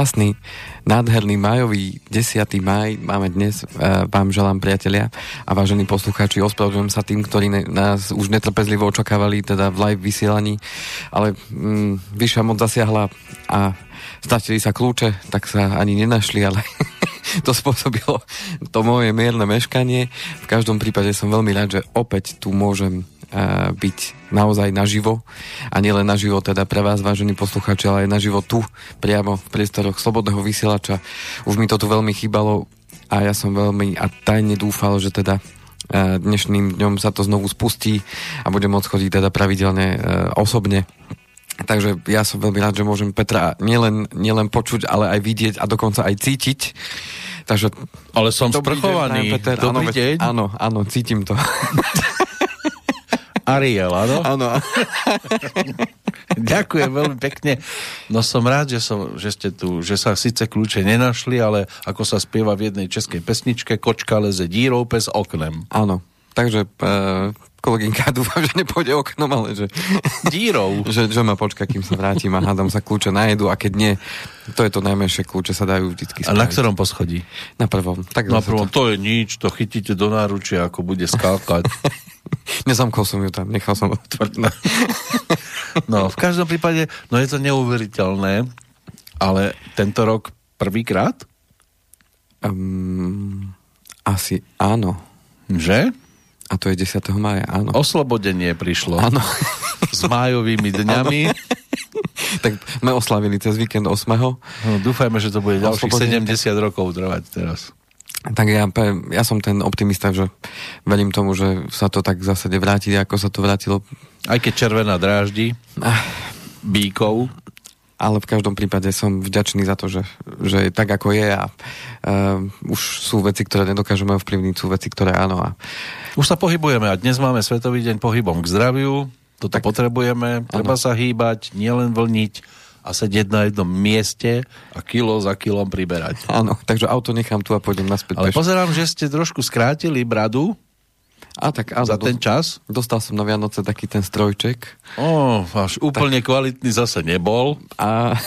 krásny, nádherný majový 10. maj máme dnes. E, vám želám priatelia a vážení poslucháči, ospravedlňujem sa tým, ktorí ne, nás už netrpezlivo očakávali teda v live vysielaní, ale mm, vyššia moc zasiahla a stratili sa kľúče, tak sa ani nenašli, ale to spôsobilo to moje mierne meškanie. V každom prípade som veľmi rád, že opäť tu môžem byť naozaj naživo a nielen naživo teda pre vás, vážení poslucháči, ale aj naživo tu, priamo v priestoroch Slobodného vysielača. Už mi to tu veľmi chýbalo a ja som veľmi a tajne dúfal, že teda dnešným dňom sa to znovu spustí a budem môcť chodiť teda pravidelne e, osobne Takže ja som veľmi rád, že môžem Petra nielen, nielen počuť, ale aj vidieť a dokonca aj cítiť. Takže, ale som sprchovaný. Deň, Peter. Dobrý áno, deň. Áno, áno, cítim to. Ariel, áno? Áno. Ďakujem veľmi pekne. No som rád, že, som, že ste tu, že sa síce kľúče nenašli, ale ako sa spieva v jednej českej pesničke, kočka leze dírou pes oknem. Áno. Takže e, kolegynka, dúfam, že nepôjde oknom, ale že... Dírou. že, že ma počka, kým sa vrátim a hádam sa kľúče najedu a keď nie, to je to najmenšie kľúče, sa dajú vždy spraviť. A na ktorom poschodí? Na prvom. Tak na prvom, to... to je nič, to chytíte do náručia, ako bude skákať. Nezamkol som ju tam, nechal som otvoriť. no, v každom prípade, no je to neuveriteľné, ale tento rok prvýkrát? Um, asi áno. Že? A to je 10. maja, áno. Oslobodenie prišlo. Áno. S májovými dňami. tak sme oslavili cez víkend 8. No, dúfajme, že to bude ďalších 70 rokov trvať teraz. Tak ja, ja som ten optimista, že verím tomu, že sa to tak v zásade vráti, ako sa to vrátilo. Aj keď červená dráždi, ah. bíkov. Ale v každom prípade som vďačný za to, že, že tak ako je a uh, už sú veci, ktoré nedokážeme ovplyvniť, sú veci, ktoré áno. A... Už sa pohybujeme a dnes máme Svetový deň pohybom k zdraviu, toto tak, potrebujeme, treba áno. sa hýbať, nielen vlniť, a sedieť na jednom mieste a kilo za kilom priberať. Áno, takže auto nechám tu a pôjdem naspäť. Ale peš. pozerám, že ste trošku skrátili bradu. A tak áno, za ten čas? Dostal som na Vianoce taký ten strojček. Ó, až úplne tak... kvalitný zase nebol. A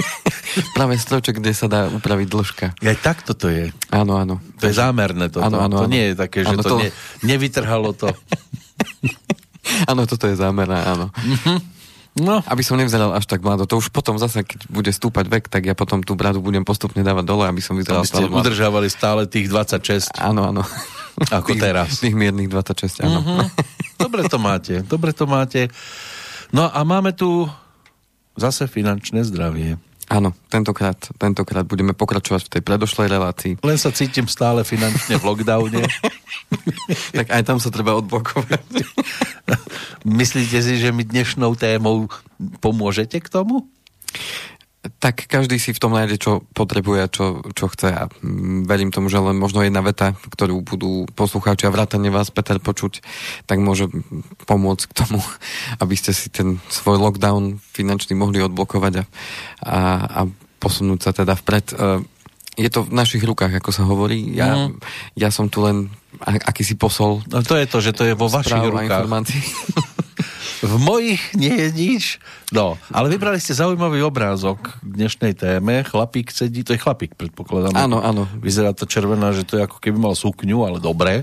práve strojček, kde sa dá upraviť dĺžka. Aj tak toto je. Áno, áno. To je zámerné toto. Áno, áno, to áno. nie je také, že áno, to, to... Ne, nevytrhalo to. áno, toto je zámerné, áno. Mhm. No. Aby som nevyzeral až tak mlado. To už potom zase, keď bude stúpať vek, tak ja potom tú bradu budem postupne dávať dole, aby som vyzeral aby ste stále udržávali stále tých 26. Áno, áno. Ako tých, teraz. Tých miernych 26, áno. Uh-huh. Dobre to máte, dobre to máte. No a máme tu zase finančné zdravie. Áno, tentokrát, tentokrát budeme pokračovať v tej predošlej relácii. Len sa cítim stále finančne v lockdowne. tak aj tam sa treba odblokovať. Myslíte si, že mi dnešnou témou pomôžete k tomu? Tak každý si v tom nájde, čo potrebuje čo, čo chce a verím tomu, že len možno jedna veta, ktorú budú poslucháči a vrátane vás, Peter, počuť, tak môže pomôcť k tomu, aby ste si ten svoj lockdown finančný mohli odblokovať a, a, a posunúť sa teda vpred. E, je to v našich rukách, ako sa hovorí. Ja, mm. ja som tu len akýsi posol. No to je to, že to je vo vašich rukách. v mojich nie je nič. No, ale vybrali ste zaujímavý obrázok k dnešnej téme. Chlapík sedí, to je chlapík, predpokladám. Áno, áno. Vyzerá to červená, že to je ako keby mal sukňu, ale dobre.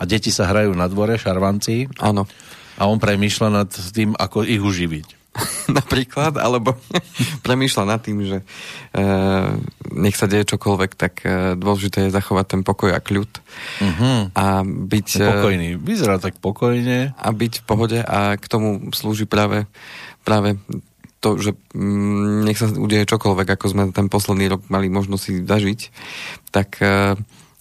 A deti sa hrajú na dvore, šarvanci. Áno. A on premýšľa nad tým, ako ich uživiť. napríklad, alebo premýšľa nad tým, že e, nech sa deje čokoľvek, tak e, dôležité je zachovať ten pokoj a kľud uh-huh. a byť... Pokojný, vyzerá tak pokojne. A byť v pohode a k tomu slúži práve, práve to, že mm, nech sa udeje čokoľvek, ako sme ten posledný rok mali možnosť si zažiť, tak e,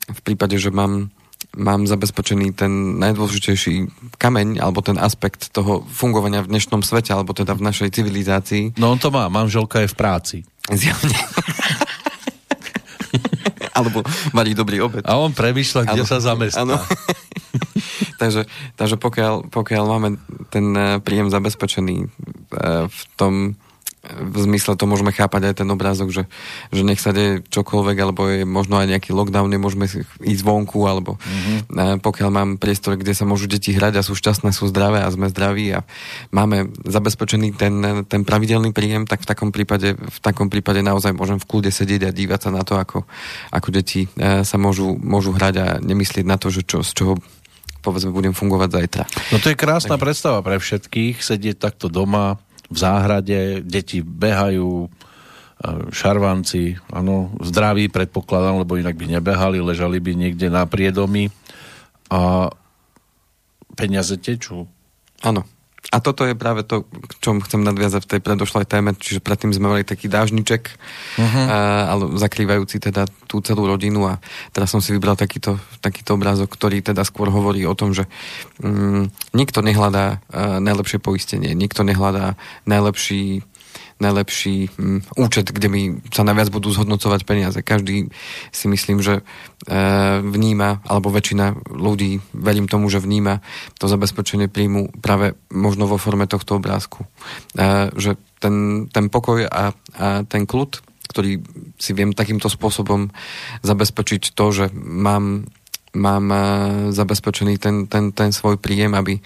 v prípade, že mám mám zabezpečený ten najdôležitejší kameň, alebo ten aspekt toho fungovania v dnešnom svete, alebo teda v našej civilizácii. No on to má, manželka je v práci. Zjavne. alebo mali dobrý obed. A on premyšľa, kde ano. sa zamestná. takže, takže pokiaľ, pokiaľ máme ten eh, príjem zabezpečený eh, v tom v zmysle to môžeme chápať aj ten obrázok, že, že nech sa deje čokoľvek, alebo je možno aj nejaký lockdown, nemôžeme ísť vonku, alebo mm-hmm. pokiaľ mám priestor, kde sa môžu deti hrať a sú šťastné, sú zdravé a sme zdraví a máme zabezpečený ten, ten pravidelný príjem, tak v takom prípade, v takom prípade naozaj môžem v kľude sedieť a dívať sa na to, ako, ako deti e, sa môžu, môžu hrať a nemyslieť na to, že čo, z čoho povedzme budem fungovať zajtra. No to je krásna tak. predstava pre všetkých, sedieť takto doma, v záhrade, deti behajú, šarvanci, áno, zdraví predpokladám, lebo inak by nebehali, ležali by niekde na priedomi a peniaze tečú. Áno. A toto je práve to, čom chcem nadviazať v tej predošlej téme, čiže predtým sme mali taký dážniček, uh-huh. a, ale zakrývajúci teda tú celú rodinu a teraz som si vybral takýto, takýto obrázok, ktorý teda skôr hovorí o tom, že mm, nikto nehľadá uh, najlepšie poistenie, nikto nehľadá najlepší najlepší um, účet, kde mi sa najviac budú zhodnocovať peniaze. Každý si myslím, že e, vníma, alebo väčšina ľudí, verím tomu, že vníma to zabezpečenie príjmu práve možno vo forme tohto obrázku. E, že ten, ten pokoj a, a ten kľud, ktorý si viem takýmto spôsobom zabezpečiť to, že mám mám eh, zabezpečený ten, ten, ten svoj príjem, aby,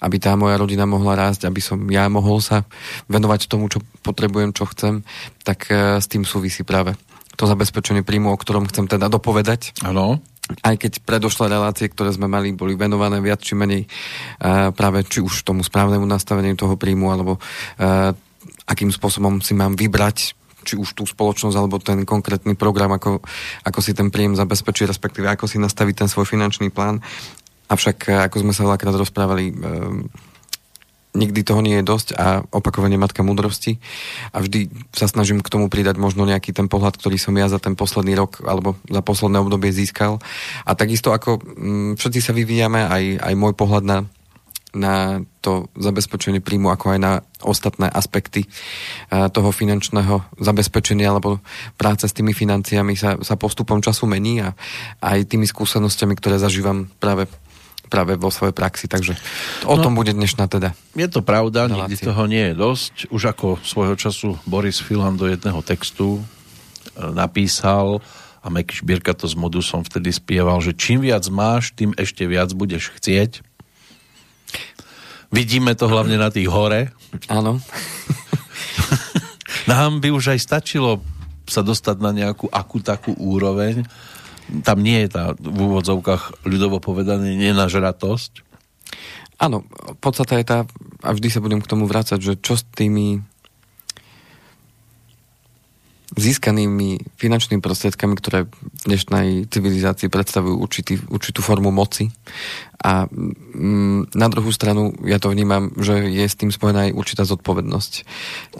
aby tá moja rodina mohla rásť, aby som ja mohol sa venovať tomu, čo potrebujem, čo chcem, tak eh, s tým súvisí práve to zabezpečenie príjmu, o ktorom chcem teda dopovedať. Áno. Aj keď predošlé relácie, ktoré sme mali, boli venované viac či menej uh, práve či už tomu správnemu nastaveniu toho príjmu, alebo uh, akým spôsobom si mám vybrať či už tú spoločnosť alebo ten konkrétny program, ako, ako si ten príjem zabezpečí, respektíve ako si nastaví ten svoj finančný plán. Avšak, eh, ako sme sa veľakrát rozprávali, e, nikdy toho nie je dosť a opakovane matka múdrosti a vždy sa snažím k tomu pridať možno nejaký ten pohľad, ktorý som ja za ten posledný rok alebo za posledné obdobie získal. A takisto ako mm, všetci sa vyvíjame, aj, aj môj pohľad na na to zabezpečenie príjmu, ako aj na ostatné aspekty eh, toho finančného zabezpečenia alebo práce s tými financiami sa, sa postupom času mení a aj tými skúsenostiami, ktoré zažívam práve práve vo svojej praxi, takže o no, tom bude dnešná teda. Je to pravda, relácia. nikdy toho nie je dosť. Už ako svojho času Boris Filan do jedného textu eh, napísal a Meky Šbírka to s Modusom vtedy spieval, že čím viac máš, tým ešte viac budeš chcieť Vidíme to hlavne na tých hore. Áno. Nám by už aj stačilo sa dostať na nejakú akú takú úroveň. Tam nie je tá v úvodzovkách ľudovo povedané nenažratosť. Áno, podstate je tá, a vždy sa budem k tomu vrácať, že čo s tými získanými finančnými prostriedkami, ktoré v dnešnej civilizácii predstavujú určitý, určitú formu moci. A mm, na druhú stranu ja to vnímam, že je s tým spojená aj určitá zodpovednosť.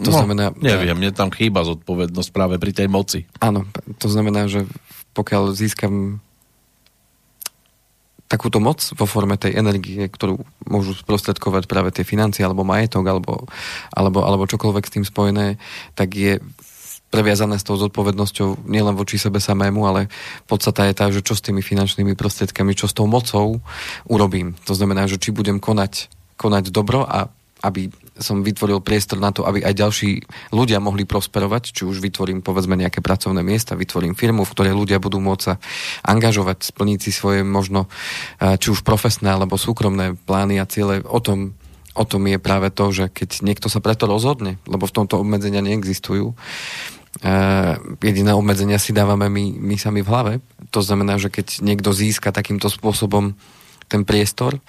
To no, znamená, neviem, mne tam chýba zodpovednosť práve pri tej moci. Áno, to znamená, že pokiaľ získam takúto moc vo forme tej energie, ktorú môžu sprostredkovať práve tie financie alebo majetok alebo, alebo, alebo čokoľvek s tým spojené, tak je previazané s tou zodpovednosťou nielen voči sebe samému, ale podstata je tá, že čo s tými finančnými prostriedkami, čo s tou mocou urobím. To znamená, že či budem konať, konať dobro a aby som vytvoril priestor na to, aby aj ďalší ľudia mohli prosperovať, či už vytvorím povedzme nejaké pracovné miesta, vytvorím firmu, v ktorej ľudia budú môcť sa angažovať, splniť si svoje možno či už profesné alebo súkromné plány a ciele. O tom o tom je práve to, že keď niekto sa preto rozhodne, lebo v tomto obmedzenia neexistujú, jediné obmedzenia si dávame my, my sami v hlave. To znamená, že keď niekto získa takýmto spôsobom ten priestor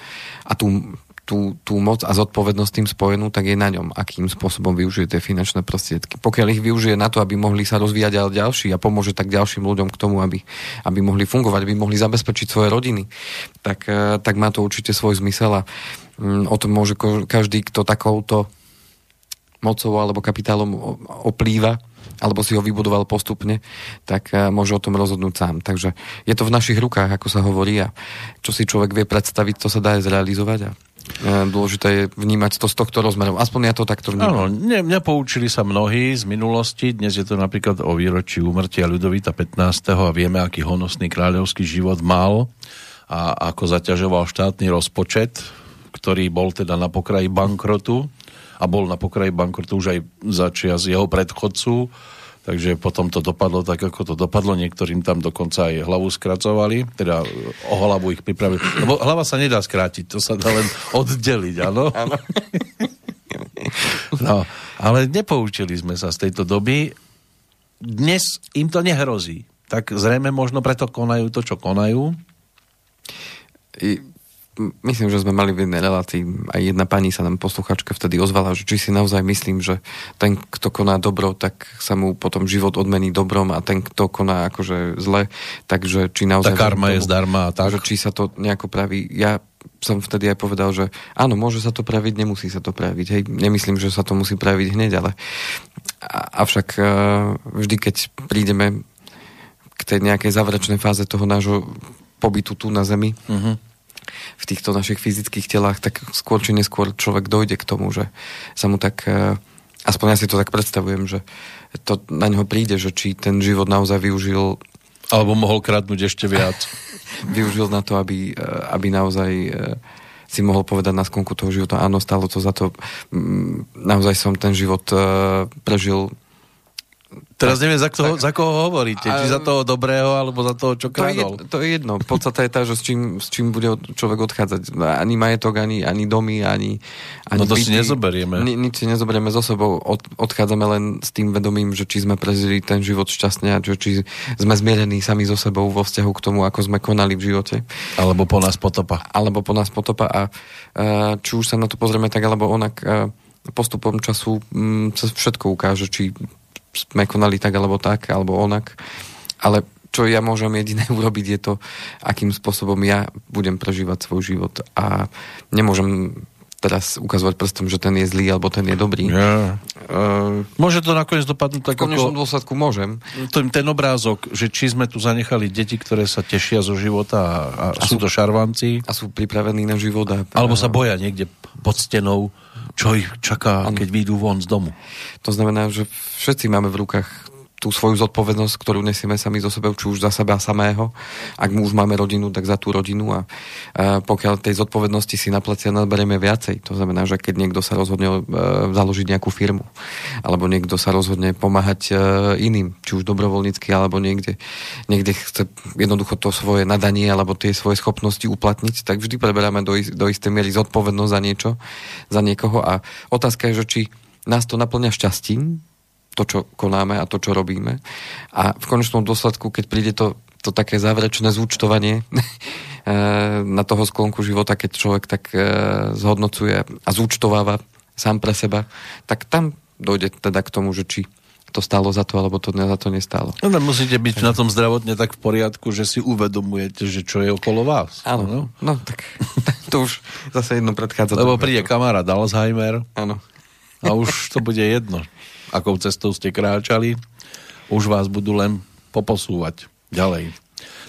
a tú, tú, tú moc a zodpovednosť tým spojenú, tak je na ňom, akým spôsobom využije tie finančné prostriedky. Pokiaľ ich využije na to, aby mohli sa rozvíjať aj ďalší a pomôže tak ďalším ľuďom k tomu, aby, aby mohli fungovať, aby mohli zabezpečiť svoje rodiny, tak, uh, tak má to určite svoj zmysel a um, o tom môže každý, kto takouto mocou alebo kapitálom oplýva, alebo si ho vybudoval postupne, tak eh, môže o tom rozhodnúť sám. Takže je to v našich rukách, ako sa hovorí a čo si človek vie predstaviť, to sa dá aj zrealizovať a eh, dôležité je vnímať to z tohto rozmeru. Aspoň ja to takto vnímam. Áno, ne, nepoučili sa mnohí z minulosti. Dnes je to napríklad o výročí úmrtia Ľudovita 15. a vieme, aký honosný kráľovský život mal a ako zaťažoval štátny rozpočet, ktorý bol teda na pokraji bankrotu a bol na pokraji bankrotu už aj za čias jeho predchodcu, takže potom to dopadlo tak, ako to dopadlo. Niektorým tam dokonca aj hlavu skracovali, teda o hlavu ich pripravili. Lebo hlava sa nedá skrátiť, to sa dá len oddeliť, áno? no, ale nepoučili sme sa z tejto doby. Dnes im to nehrozí. Tak zrejme možno preto konajú to, čo konajú. Myslím, že sme mali v jednej relácii, aj jedna pani sa nám posluchačka vtedy ozvala, že či si naozaj myslím, že ten, kto koná dobro, tak sa mu potom život odmení dobrom a ten, kto koná akože zle, takže či naozaj... Tá karma tomu, je zdarma tak. Že či sa to nejako praví. Ja som vtedy aj povedal, že áno, môže sa to praviť, nemusí sa to praviť. Hej, nemyslím, že sa to musí praviť hneď, ale avšak uh, vždy, keď prídeme k tej nejakej záverečnej fáze toho nášho pobytu tu na Zemi, uh-huh v týchto našich fyzických telách, tak skôr či neskôr človek dojde k tomu, že sa mu tak, e, aspoň ja si to tak predstavujem, že to na neho príde, že či ten život naozaj využil alebo mohol kradnúť ešte viac. využil na to, aby, e, aby naozaj e, si mohol povedať na skonku toho života, áno, stalo to za to, naozaj som ten život prežil Teraz neviem, za, kto, za koho hovoríte. A, či za toho dobrého, alebo za toho, čo kradol. To je, to je jedno. Podstata je tá, že s čím, s čím bude človek odchádzať. Ani majetok, ani, ani domy, ani, ani No to byty. si nezoberieme. Ni, nič si nezoberieme so sebou. Od, odchádzame len s tým vedomím, že či sme prežili ten život šťastne a že či sme zmierení sami so sebou vo vzťahu k tomu, ako sme konali v živote. Alebo po nás potopa. Alebo po nás potopa. A, a či už sa na to pozrieme tak, alebo onak postupom času m, sa všetko ukáže, či sme konali tak alebo tak, alebo onak. Ale čo ja môžem jediné urobiť je to, akým spôsobom ja budem prežívať svoj život. A nemôžem teraz ukazovať prstom, že ten je zlý alebo ten je dobrý. Yeah. Uh, Môže to nakoniec dopadnúť tak v konečnom ako... dôsledku môžem. Ten, ten obrázok, že či sme tu zanechali deti, ktoré sa tešia zo života a, a, a sú, sú to šarvanci. A sú pripravení na život. A, alebo sa boja niekde pod stenou čo ich čaká, ano. keď vyjdú von z domu. To znamená, že všetci máme v rukách tú svoju zodpovednosť, ktorú nesieme sami zo sebou, či už za seba samého. Ak už máme rodinu, tak za tú rodinu a, a pokiaľ tej zodpovednosti si na plecia naberieme viacej, to znamená, že keď niekto sa rozhodne e, založiť nejakú firmu, alebo niekto sa rozhodne pomáhať e, iným, či už dobrovoľnícky, alebo niekde, niekde chce jednoducho to svoje nadanie, alebo tie svoje schopnosti uplatniť, tak vždy preberáme do, do istej miery zodpovednosť za niečo, za niekoho a otázka je, že či nás to naplňa šťastím, to, čo konáme a to, čo robíme. A v konečnom dôsledku, keď príde to, to také záverečné zúčtovanie eh, na toho sklonku života, keď človek tak eh, zhodnocuje a zúčtováva sám pre seba, tak tam dojde teda k tomu, že či to stálo za to, alebo to za to nestálo. No, musíte byť na tom zdravotne tak v poriadku, že si uvedomujete, že čo je okolo vás. Áno, no, no tak to už zase jedno predchádza. Lebo príde kamarát Alzheimer. Áno. A už to bude jedno akou cestou ste kráčali, už vás budú len poposúvať ďalej.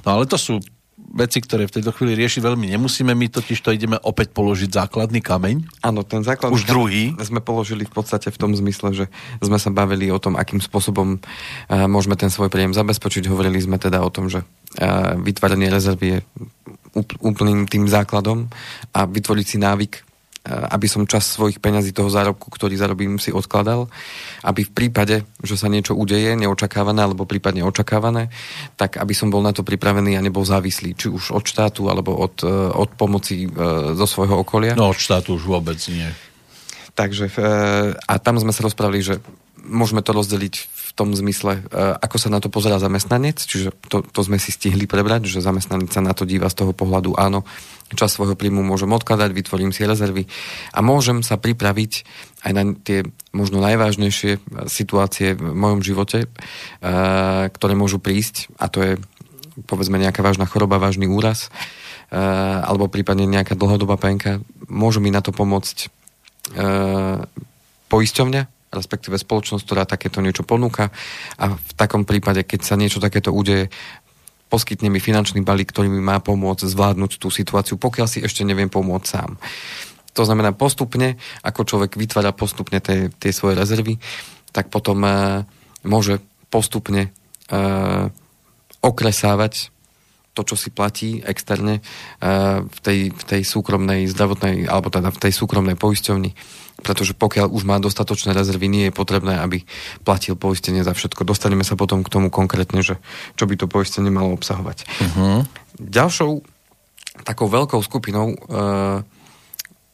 No ale to sú veci, ktoré v tejto chvíli riešiť veľmi nemusíme. My totiž to ideme opäť položiť základný kameň. Áno, ten základný Už druhý. sme položili v podstate v tom zmysle, že sme sa bavili o tom, akým spôsobom uh, môžeme ten svoj príjem zabezpečiť. Hovorili sme teda o tom, že uh, vytváranie rezervy je úplným tým základom a vytvoriť si návyk aby som čas svojich peňazí toho zárobku, ktorý zarobím, si odkladal, aby v prípade, že sa niečo udeje, neočakávané alebo prípadne očakávané, tak aby som bol na to pripravený a nebol závislý, či už od štátu alebo od, e, od pomoci e, zo svojho okolia. No od štátu už vôbec nie. Takže a tam sme sa rozprávali, že môžeme to rozdeliť v tom zmysle, ako sa na to pozerá zamestnanec, čiže to, to sme si stihli prebrať, že zamestnanec sa na to díva z toho pohľadu, áno, čas svojho príjmu môžem odkladať, vytvorím si rezervy a môžem sa pripraviť aj na tie možno najvážnejšie situácie v mojom živote, eh, ktoré môžu prísť a to je povedzme nejaká vážna choroba, vážny úraz eh, alebo prípadne nejaká dlhodobá penka. Môžu mi na to pomôcť eh, poisťovňa, respektíve spoločnosť, ktorá takéto niečo ponúka a v takom prípade, keď sa niečo takéto udeje, poskytne mi finančný balík, ktorý mi má pomôcť zvládnuť tú situáciu, pokiaľ si ešte neviem pomôcť sám. To znamená postupne, ako človek vytvára postupne tie, tie svoje rezervy, tak potom uh, môže postupne uh, okresávať to, čo si platí externe v tej, v tej súkromnej zdravotnej, alebo teda v tej súkromnej poisťovni pretože pokiaľ už má dostatočné rezervy, nie je potrebné, aby platil poistenie za všetko. Dostaneme sa potom k tomu konkrétne, že čo by to poistenie malo obsahovať. Uh-huh. Ďalšou takou veľkou skupinou e,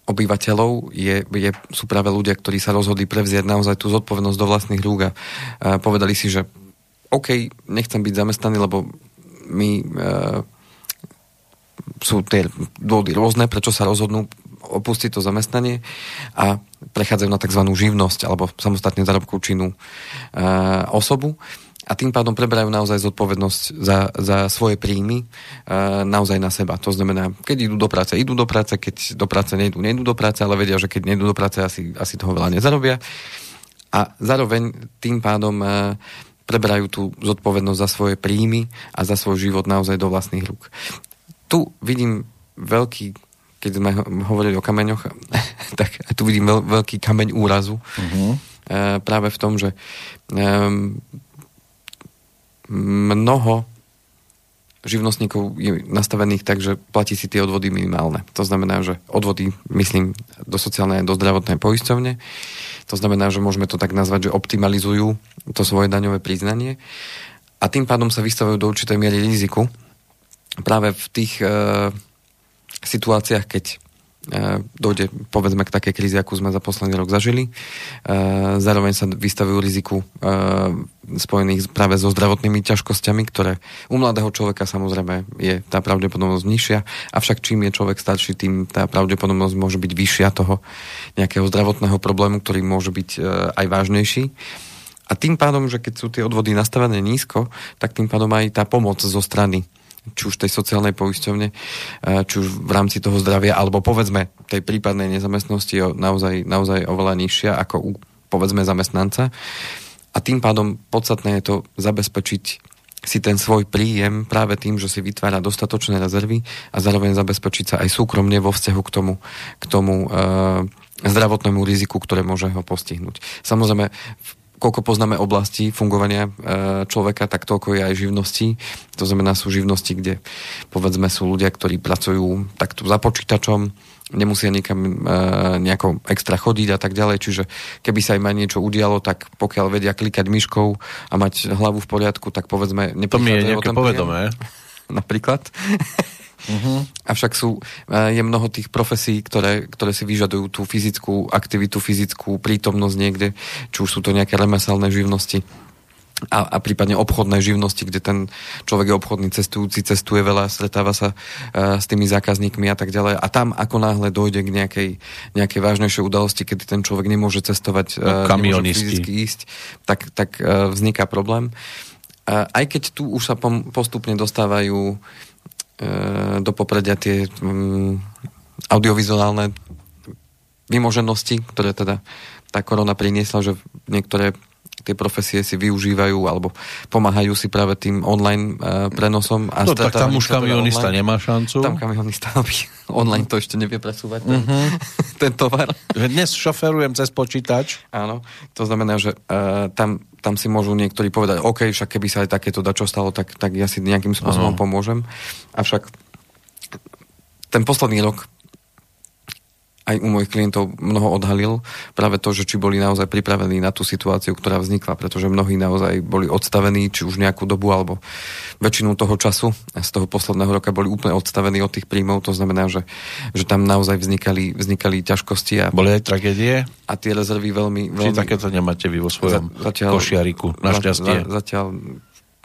obyvateľov je, je, sú práve ľudia, ktorí sa rozhodli prevziať naozaj tú zodpovednosť do vlastných rúk a e, povedali si, že OK, nechcem byť zamestnaný, lebo my e, sú tie dôvody rôzne, prečo sa rozhodnú opustiť to zamestnanie a prechádzajú na tzv. živnosť alebo samostatne zárobkovú činnú e, osobu a tým pádom preberajú naozaj zodpovednosť za, za svoje príjmy e, naozaj na seba. To znamená, keď idú do práce, idú do práce, keď do práce nejdú, nejdú do práce, ale vedia, že keď nejdú do práce, asi, asi toho veľa nezarobia. A zároveň tým pádom e, preberajú tú zodpovednosť za svoje príjmy a za svoj život naozaj do vlastných rúk. Tu vidím veľký keď sme hovorili o kameňoch, tak tu vidím veľ, veľký kameň úrazu. Uh-huh. E, práve v tom, že e, mnoho živnostníkov je nastavených tak, že platí si tie odvody minimálne. To znamená, že odvody, myslím, do sociálnej a do zdravotnej poisťovne. To znamená, že môžeme to tak nazvať, že optimalizujú to svoje daňové priznanie a tým pádom sa vystavujú do určitej miery riziku práve v tých e, situáciách, keď e, dojde povedzme k takej kríze, akú sme za posledný rok zažili. E, zároveň sa vystavujú riziku e, spojených práve so zdravotnými ťažkosťami, ktoré u mladého človeka samozrejme je tá pravdepodobnosť nižšia, avšak čím je človek starší, tým tá pravdepodobnosť môže byť vyššia toho nejakého zdravotného problému, ktorý môže byť aj vážnejší. A tým pádom, že keď sú tie odvody nastavené nízko, tak tým pádom aj tá pomoc zo strany či už tej sociálnej poisťovne, či už v rámci toho zdravia, alebo povedzme tej prípadnej nezamestnosti je naozaj, naozaj oveľa nižšia ako u povedzme zamestnanca. A tým pádom podstatné je to zabezpečiť si ten svoj príjem práve tým, že si vytvára dostatočné rezervy a zároveň zabezpečiť sa aj súkromne vo vzťahu k tomu, k tomu e, zdravotnému riziku, ktoré môže ho postihnúť. Samozrejme, v koľko poznáme oblasti fungovania e, človeka, tak toľko je aj živností. To znamená, sú živnosti, kde povedzme sú ľudia, ktorí pracujú takto za počítačom, nemusia nikam e, nejako extra chodiť a tak ďalej. Čiže keby sa im aj niečo udialo, tak pokiaľ vedia klikať myškou a mať hlavu v poriadku, tak povedzme... To mi je nejaké povedomé. Napríklad. Uh-huh. Avšak sú, e, je mnoho tých profesí, ktoré, ktoré si vyžadujú tú fyzickú aktivitu, fyzickú prítomnosť niekde, či už sú to nejaké remeselné živnosti a, a prípadne obchodné živnosti, kde ten človek je obchodný cestujúci, cestuje veľa, stretáva sa uh, s tými zákazníkmi a tak ďalej. A tam ako náhle dojde k nejakej, nejakej vážnejšej udalosti, kedy ten človek nemôže cestovať, no, uh, fyzicky ísť, tak, tak uh, vzniká problém. Uh, aj keď tu už sa pom- postupne dostávajú do popredia tie um, audiovizuálne vymoženosti, ktoré teda tá korona priniesla, že niektoré tie profesie si využívajú alebo pomáhajú si práve tým online uh, prenosom. A no tak tam už teda kamionista online. nemá šancu. Tam kamionista online to ešte nevie presúvať ten, uh-huh. ten tovar. Dnes šoferujem cez počítač. Áno, to znamená, že uh, tam, tam si môžu niektorí povedať, OK, však keby sa aj takéto dačo stalo, tak, tak ja si nejakým spôsobom uh-huh. pomôžem. Avšak ten posledný rok aj u mojich klientov mnoho odhalil práve to, že či boli naozaj pripravení na tú situáciu, ktorá vznikla, pretože mnohí naozaj boli odstavení, či už nejakú dobu, alebo väčšinu toho času z toho posledného roka boli úplne odstavení od tých príjmov, to znamená, že, že tam naozaj vznikali, vznikali ťažkosti. A, boli aj tragédie? A tie rezervy veľmi... veľmi či takéto nemáte vy vo svojom zatiaľ, košiariku, našťastie? Za, zatiaľ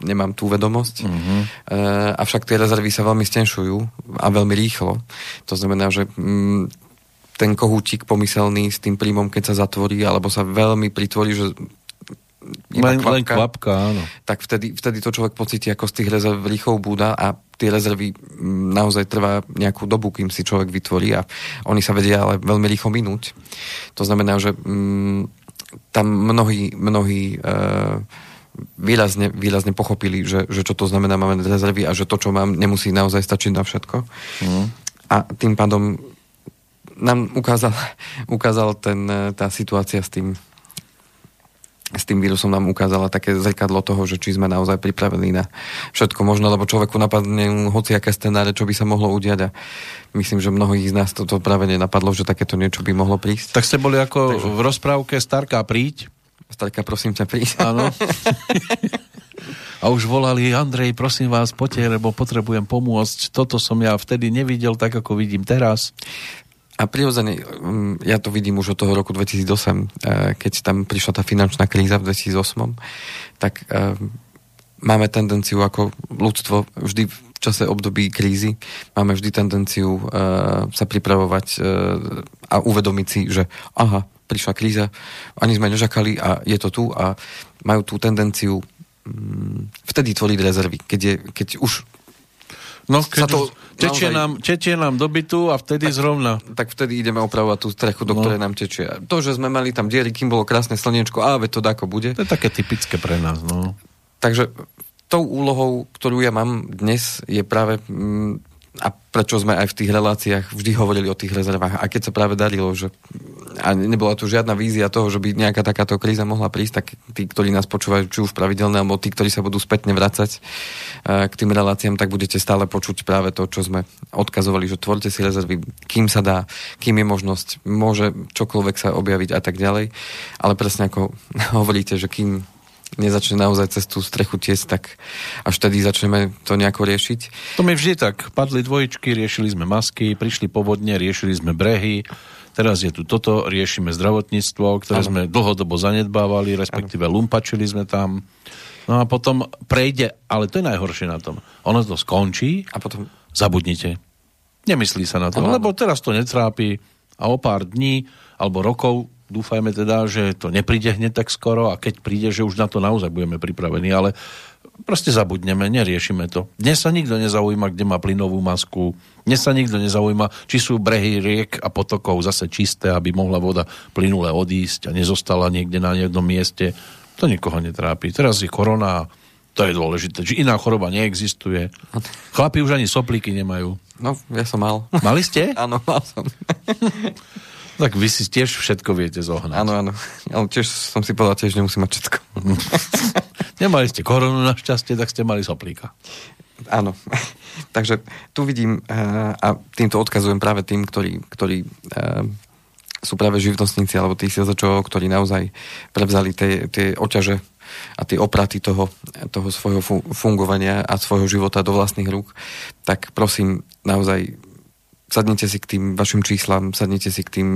nemám tú vedomosť. Uh-huh. E, avšak tie rezervy sa veľmi stenšujú a veľmi rýchlo. To znamená, že mm, ten kohútik pomyselný s tým príjmom, keď sa zatvorí, alebo sa veľmi pritvorí, že len, kvapka, len kvapka, áno. Tak vtedy, vtedy to človek pocíti, ako z tých rezerv rýchlo búda a tie rezervy mm, naozaj trvá nejakú dobu, kým si človek vytvorí a oni sa vedia ale veľmi rýchlo minúť. To znamená, že mm, tam mnohí, mnohí e, výrazne, výrazne pochopili, že, že čo to znamená máme rezervy a že to, čo mám, nemusí naozaj stačiť na všetko. Mm. A tým pádom nám ukázal, ukázal ten, tá situácia s tým s tým vírusom nám ukázala také zrkadlo toho, že či sme naozaj pripravení na všetko možno, lebo človeku napadne hociaké scenáre, čo by sa mohlo udiať a myslím, že mnohých z nás toto práve nenapadlo, že takéto niečo by mohlo prísť. Tak ste boli ako Takže... v rozprávke Starka príď. Starka, prosím ťa, príď. Áno. a už volali, Andrej, prosím vás, poďte, lebo potrebujem pomôcť. Toto som ja vtedy nevidel tak, ako vidím teraz. A prirodzene, mm, ja to vidím už od toho roku 2008, eh, keď tam prišla tá finančná kríza v 2008, tak eh, máme tendenciu ako ľudstvo vždy v čase období krízy máme vždy tendenciu uh, sa pripravovať a uvedomiť si, že aha, prišla kríza, ani sme nežakali a je to tu a majú tú tendenciu Mm, vtedy tvoriť rezervy, keď, je, keď už No, keď to tečie, naozaj... nám, tečie nám do bytu a vtedy tak, zrovna. Tak vtedy ideme opravovať tú strechu, do no. ktorej nám tečie. To, že sme mali tam diery, kým bolo krásne slniečko, a to dáko bude. To je také typické pre nás, no. Takže tou úlohou, ktorú ja mám dnes, je práve mm, a prečo sme aj v tých reláciách vždy hovorili o tých rezervách. A keď sa práve darilo, že a nebola tu žiadna vízia toho, že by nejaká takáto kríza mohla prísť, tak tí, ktorí nás počúvajú, či už pravidelne, alebo tí, ktorí sa budú spätne vracať uh, k tým reláciám, tak budete stále počuť práve to, čo sme odkazovali, že tvorte si rezervy, kým sa dá, kým je možnosť, môže čokoľvek sa objaviť a tak ďalej. Ale presne ako hovoríte, že kým nezačne naozaj cez tú strechu tiesť, tak až vtedy začneme to nejako riešiť. To mi vždy tak. Padli dvojičky, riešili sme masky, prišli povodne, riešili sme brehy, teraz je tu toto, riešime zdravotníctvo, ktoré ano. sme dlhodobo zanedbávali, respektíve ano. lumpačili sme tam. No a potom prejde, ale to je najhoršie na tom. Ono to skončí a potom zabudnite. Nemyslí sa na to, ano. lebo teraz to netrápi a o pár dní alebo rokov dúfajme teda, že to nepríde hneď tak skoro a keď príde, že už na to naozaj budeme pripravení, ale proste zabudneme, neriešime to. Dnes sa nikto nezaujíma, kde má plynovú masku, dnes sa nikto nezaujíma, či sú brehy riek a potokov zase čisté, aby mohla voda plynule odísť a nezostala niekde na jednom mieste. To nikoho netrápi. Teraz je korona to je dôležité. Či iná choroba neexistuje. Chlapi už ani soplíky nemajú. No, ja som mal. Mali ste? Áno, mal som. Tak vy si tiež všetko viete zohnať. Áno, áno. Ale tiež som si povedal, tiež nemusím mať všetko. Nemali ste koronu našťastie, tak ste mali soplíka. Áno. Takže tu vidím uh, a týmto odkazujem práve tým, ktorí, ktorí uh, sú práve živnostníci alebo tí SZČO, ktorí naozaj prevzali tie, tie oťaže a tie opraty toho, toho svojho fungovania a svojho života do vlastných rúk, tak prosím, naozaj sadnite si k tým vašim číslam, sadnite si k tým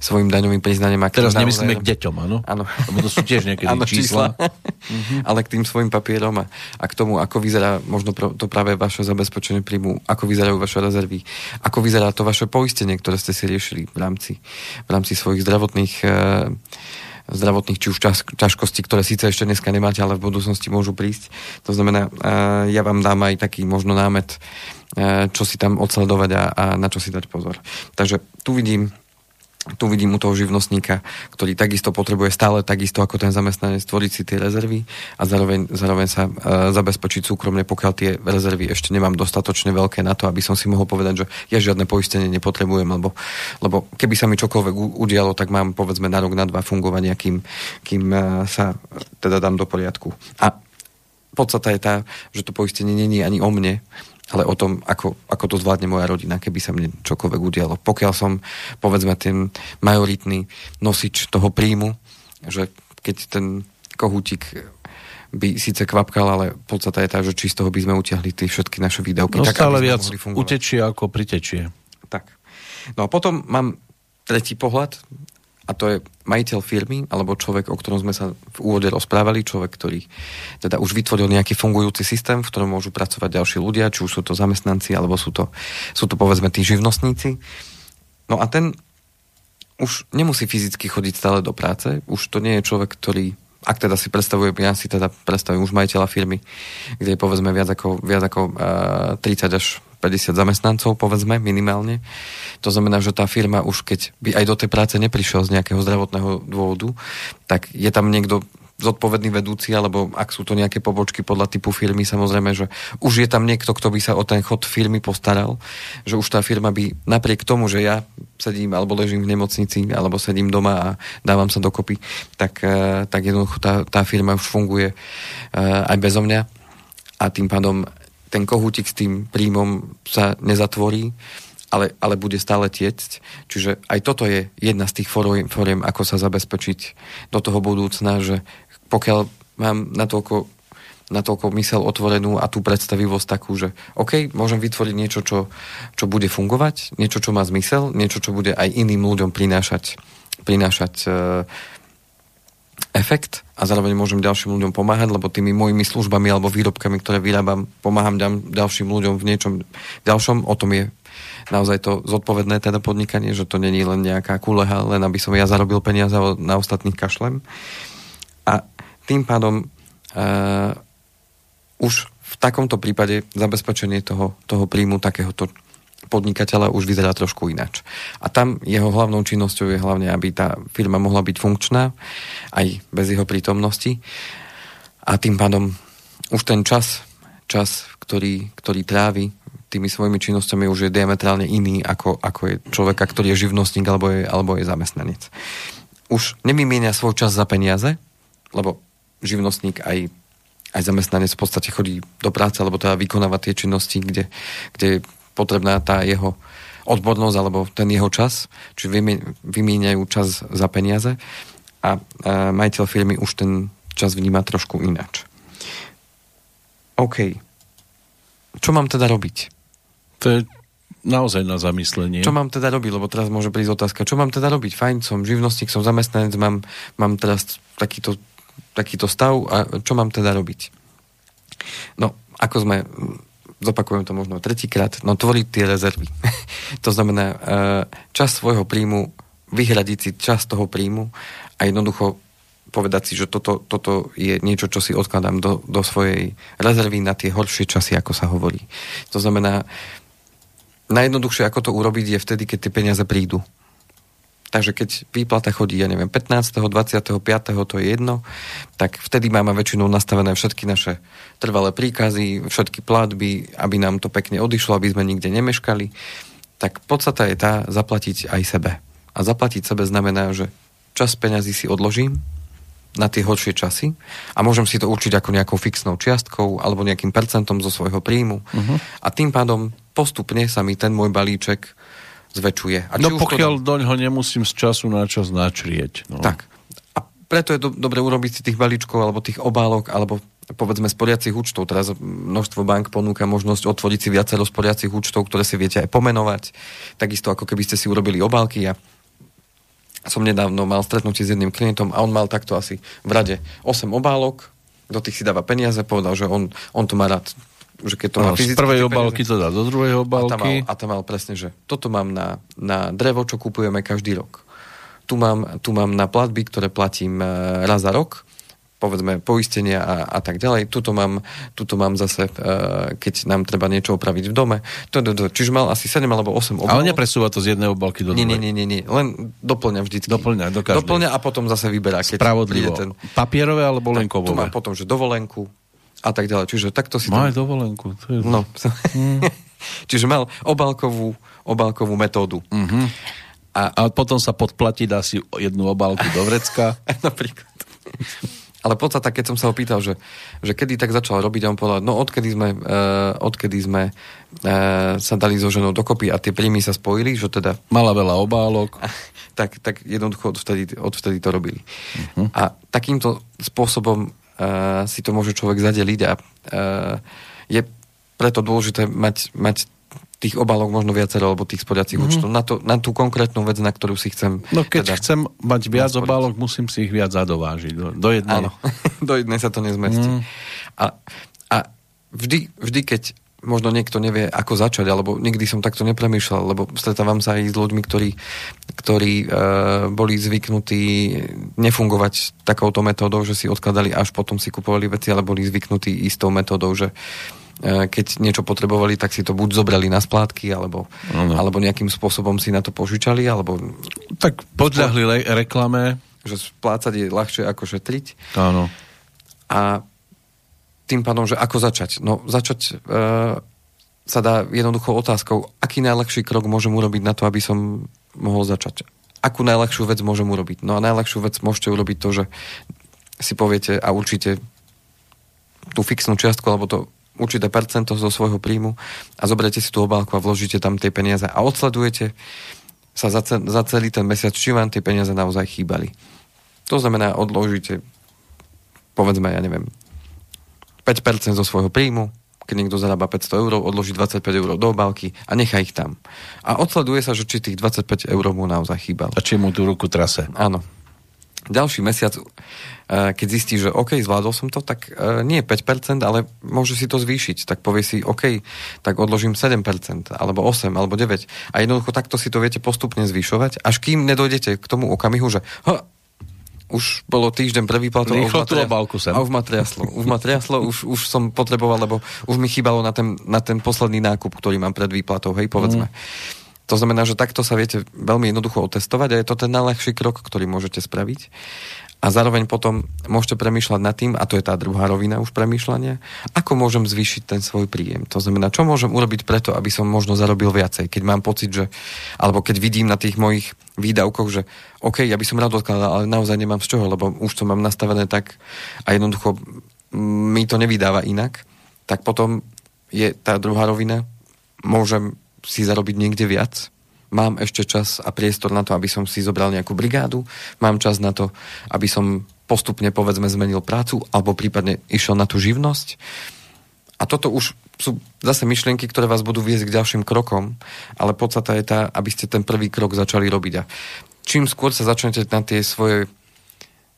svojim daňovým priznaniam. Teraz nemyslíme k deťom, áno? Áno. Lebo to sú tiež niekedy áno, čísla. Mhm. Ale k tým svojim papierom a, a k tomu, ako vyzerá možno to práve vaše zabezpečenie príjmu, ako vyzerajú vaše rezervy, ako vyzerá to vaše poistenie, ktoré ste si riešili v rámci, v rámci svojich zdravotných uh, zdravotných či už ťažkostí, ktoré síce ešte dneska nemáte, ale v budúcnosti môžu prísť. To znamená, uh, ja vám dám aj taký možno námet, čo si tam odsledovať a, a na čo si dať pozor. Takže tu vidím tu vidím u toho živnostníka, ktorý takisto potrebuje stále takisto ako ten zamestnanec stvoriť si tie rezervy a zároveň, zároveň sa e, zabezpečiť súkromne, pokiaľ tie rezervy ešte nemám dostatočne veľké na to, aby som si mohol povedať, že ja žiadne poistenie nepotrebujem, lebo, lebo keby sa mi čokoľvek udialo, tak mám povedzme na rok, na dva fungovania, kým, kým e, sa teda dám do poriadku. A podstata je tá, že to poistenie není ani o mne, ale o tom, ako, ako to zvládne moja rodina, keby sa mne čokoľvek udialo. Pokiaľ som, povedzme, ten majoritný nosič toho príjmu, že keď ten kohútik by síce kvapkal, ale podstata je tá, že či z toho by sme utiahli tie všetky naše výdavky. No tak, stále viac utečie ako pritečie. Tak. No a potom mám tretí pohľad, a to je majiteľ firmy, alebo človek, o ktorom sme sa v úvode rozprávali, človek, ktorý teda už vytvoril nejaký fungujúci systém, v ktorom môžu pracovať ďalší ľudia, či už sú to zamestnanci, alebo sú to, sú to povedzme tí živnostníci. No a ten už nemusí fyzicky chodiť stále do práce, už to nie je človek, ktorý ak teda si predstavujem, ja si teda predstavujem už majiteľa firmy, kde je povedzme viac ako, viac ako uh, 30 až 50 zamestnancov, povedzme, minimálne. To znamená, že tá firma už keď by aj do tej práce neprišiel z nejakého zdravotného dôvodu, tak je tam niekto zodpovedný vedúci, alebo ak sú to nejaké pobočky podľa typu firmy, samozrejme, že už je tam niekto, kto by sa o ten chod firmy postaral, že už tá firma by napriek tomu, že ja sedím alebo ležím v nemocnici, alebo sedím doma a dávam sa dokopy, tak, e, tak jednoducho tá, tá firma už funguje e, aj bezo mňa a tým pádom ten kohútik s tým príjmom sa nezatvorí, ale, ale bude stále tiecť. Čiže aj toto je jedna z tých fóriem, ako sa zabezpečiť do toho budúcna, že pokiaľ mám natoľko, natoľko mysel otvorenú a tú predstavivosť takú, že OK, môžem vytvoriť niečo, čo, čo bude fungovať, niečo, čo má zmysel, niečo, čo bude aj iným ľuďom prinášať, prinášať uh, efekt a zároveň môžem ďalším ľuďom pomáhať, lebo tými mojimi službami alebo výrobkami, ktoré vyrábam, pomáham ďalším ľuďom v niečom ďalšom. O tom je naozaj to zodpovedné teda podnikanie, že to není len nejaká kuleha, len aby som ja zarobil peniaze na ostatných kašlem. A tým pádom uh, už v takomto prípade zabezpečenie toho, toho príjmu takéhoto podnikateľa už vyzerá trošku ináč. A tam jeho hlavnou činnosťou je hlavne, aby tá firma mohla byť funkčná aj bez jeho prítomnosti. A tým pádom už ten čas, čas, ktorý, ktorý trávi tými svojimi činnosťami už je diametrálne iný ako, ako je človeka, ktorý je živnostník alebo je, alebo je zamestnanec. Už nemimienia svoj čas za peniaze, lebo živnostník aj, aj zamestnanec v podstate chodí do práce, alebo teda vykonáva tie činnosti, kde, kde potrebná tá jeho odbornosť alebo ten jeho čas, čiže vymieňajú čas za peniaze a, a majiteľ firmy už ten čas vníma trošku ináč. OK. Čo mám teda robiť? To je naozaj na zamyslenie. Čo mám teda robiť? Lebo teraz môže prísť otázka, čo mám teda robiť? Fajn, som živnostník, som zamestnanec, mám, mám teraz takýto, takýto stav a čo mám teda robiť? No, ako sme zopakujem to možno tretíkrát, no tvoriť tie rezervy. to znamená e, čas svojho príjmu, vyhradiť si čas toho príjmu a jednoducho povedať si, že toto, toto je niečo, čo si odkladám do, do svojej rezervy na tie horšie časy, ako sa hovorí. To znamená, najjednoduchšie, ako to urobiť, je vtedy, keď tie peniaze prídu. Takže keď výplata chodí, ja neviem, 15., 25., to je jedno, tak vtedy máme väčšinou nastavené všetky naše trvalé príkazy, všetky platby, aby nám to pekne odišlo, aby sme nikde nemeškali. Tak podstata je tá zaplatiť aj sebe. A zaplatiť sebe znamená, že čas peňazí si odložím na tie horšie časy a môžem si to určiť ako nejakou fixnou čiastkou alebo nejakým percentom zo svojho príjmu. Uh-huh. A tým pádom postupne sa mi ten môj balíček zväčšuje. A no pokiaľ to... doň ho nemusím z času na čas načrieť. No. Tak. A preto je do, dobre urobiť si tých balíčkov alebo tých obálok alebo povedzme sporiacich účtov. Teraz množstvo bank ponúka možnosť otvoriť si viacero sporiacich účtov, ktoré si viete aj pomenovať. Takisto ako keby ste si urobili obálky. Ja som nedávno mal stretnutie s jedným klientom a on mal takto asi v rade 8 obálok, do tých si dáva peniaze, povedal, že on, on to má rád že keď to má fyzicky... Z prvej obálky to dá do druhej obálky. A tam, mal, a tam mal presne, že toto mám na, na drevo, čo kupujeme každý rok. Tu mám, tu mám na platby, ktoré platím e, raz za rok, povedzme poistenia a, a tak ďalej. Tuto mám, tuto mám zase, uh, keď nám treba niečo opraviť v dome. To, to, to. Čiže mal asi 7 alebo 8 obálok. Ale nepresúva to z jednej obálky do druhej. Nie, nie, nie, nie. Len doplňa vždycky. Doplňa, do Doplňa a potom zase vyberá. Keď Spravodlivo. Ten... Papierové alebo len kovové? Tu mám potom, že dovolenku, a tak ďalej. Čiže takto si... Má aj dovolenku. To je... No. Mm. Čiže mal obálkovú, obálkovú metódu. Mm-hmm. A, a potom sa podplatí, dá si jednu obálku do vrecka. Napríklad. Ale podstata, keď som sa ho pýtal, že, že kedy tak začal robiť, a on povedal, no odkedy sme, uh, odkedy sme uh, sa dali so ženou dokopy a tie príjmy sa spojili, že teda... Mala veľa obálok. tak, tak jednoducho odvtedy, odvtedy to robili. Uh-huh. A takýmto spôsobom si to môže človek zadeliť a uh, je preto dôležité mať, mať tých obálok možno viacero, alebo tých sporiacich mm-hmm. účtov, na, to, na tú konkrétnu vec, na ktorú si chcem... No keď teda chcem mať viac nasporiť. obálok, musím si ich viac zadovážiť. Do, do jednej. Áno, do jednej sa to nezmestí. Mm. A, a vždy, vždy, keď možno niekto nevie, ako začať, alebo nikdy som takto nepremýšľal, lebo stretávam sa aj s ľuďmi, ktorí, ktorí e, boli zvyknutí nefungovať takouto metódou, že si odkladali až potom si kupovali veci, ale boli zvyknutí istou metódou, že e, keď niečo potrebovali, tak si to buď zobrali na splátky, alebo, no, no. alebo nejakým spôsobom si na to požičali, alebo... Tak podľahli le- reklame, že splácať je ľahšie ako šetriť. Áno. A tým pádom, že ako začať? No začať e, sa dá jednoduchou otázkou, aký najľahší krok môžem urobiť na to, aby som mohol začať. Akú najľahšiu vec môžem urobiť? No a najľahšiu vec môžete urobiť to, že si poviete a určite tú fixnú čiastku alebo to určité percento zo svojho príjmu a zoberiete si tú obálku a vložíte tam tie peniaze a odsledujete sa za, za celý ten mesiac, či vám tie peniaze naozaj chýbali. To znamená, odložíte povedzme, ja neviem, 5% zo svojho príjmu, keď niekto zarába 500 eur, odloží 25 eur do obálky a nechá ich tam. A odsleduje sa, že či tých 25 eur mu naozaj chýbal. A či mu tú ruku trase. Áno. Ďalší mesiac, e, keď zistí, že OK, zvládol som to, tak e, nie 5%, ale môže si to zvýšiť. Tak povie si, OK, tak odložím 7%, alebo 8, alebo 9. A jednoducho takto si to viete postupne zvyšovať, až kým nedojdete k tomu okamihu, že už bolo týždeň prvý platov. Rýchlo tú obálku sem. A už ma triaslo. Už ma triaslo, už, už som potreboval, lebo už mi chýbalo na ten, na ten posledný nákup, ktorý mám pred výplatou, hej, povedzme. Mm. To znamená, že takto sa viete veľmi jednoducho otestovať a je to ten najľahší krok, ktorý môžete spraviť a zároveň potom môžete premýšľať nad tým, a to je tá druhá rovina už premýšľania, ako môžem zvýšiť ten svoj príjem. To znamená, čo môžem urobiť preto, aby som možno zarobil viacej, keď mám pocit, že, alebo keď vidím na tých mojich výdavkoch, že OK, ja by som rád odkladal, ale naozaj nemám z čoho, lebo už to mám nastavené tak a jednoducho mi to nevydáva inak, tak potom je tá druhá rovina, môžem si zarobiť niekde viac, mám ešte čas a priestor na to, aby som si zobral nejakú brigádu, mám čas na to, aby som postupne, povedzme, zmenil prácu, alebo prípadne išiel na tú živnosť. A toto už sú zase myšlienky, ktoré vás budú viesť k ďalším krokom, ale podstata je tá, aby ste ten prvý krok začali robiť. A čím skôr sa začnete na tie svoje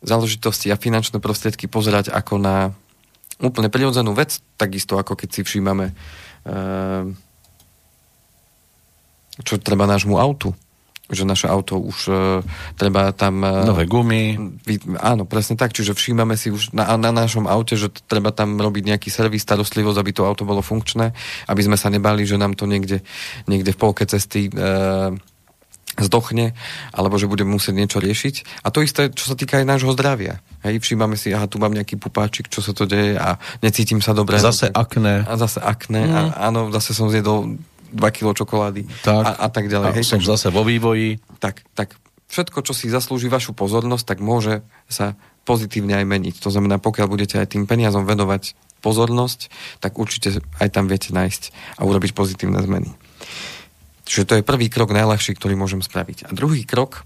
záležitosti a finančné prostriedky pozerať ako na úplne prirodzenú vec, takisto ako keď si všímame uh, čo treba nášmu autu že naše auto už uh, treba tam... Uh, Nové gumy. Vy, áno, presne tak. Čiže všímame si už na, na našom aute, že treba tam robiť nejaký servis, starostlivosť, aby to auto bolo funkčné, aby sme sa nebali, že nám to niekde, niekde v polke cesty uh, zdochne, alebo že budeme musieť niečo riešiť. A to isté, čo sa týka aj nášho zdravia. Hej, všímame si, aha, tu mám nejaký pupáčik, čo sa to deje a necítim sa dobre. Zase akné. A zase akné. Mm. A, áno, zase som zjedol 2 kg čokolády tak, a, a tak ďalej. A hej, som takže, zase vo vývoji. Tak, tak všetko, čo si zaslúži vašu pozornosť, tak môže sa pozitívne aj meniť. To znamená, pokiaľ budete aj tým peniazom venovať pozornosť, tak určite aj tam viete nájsť a urobiť pozitívne zmeny. Čiže to je prvý krok najľahší, ktorý môžem spraviť. A druhý krok,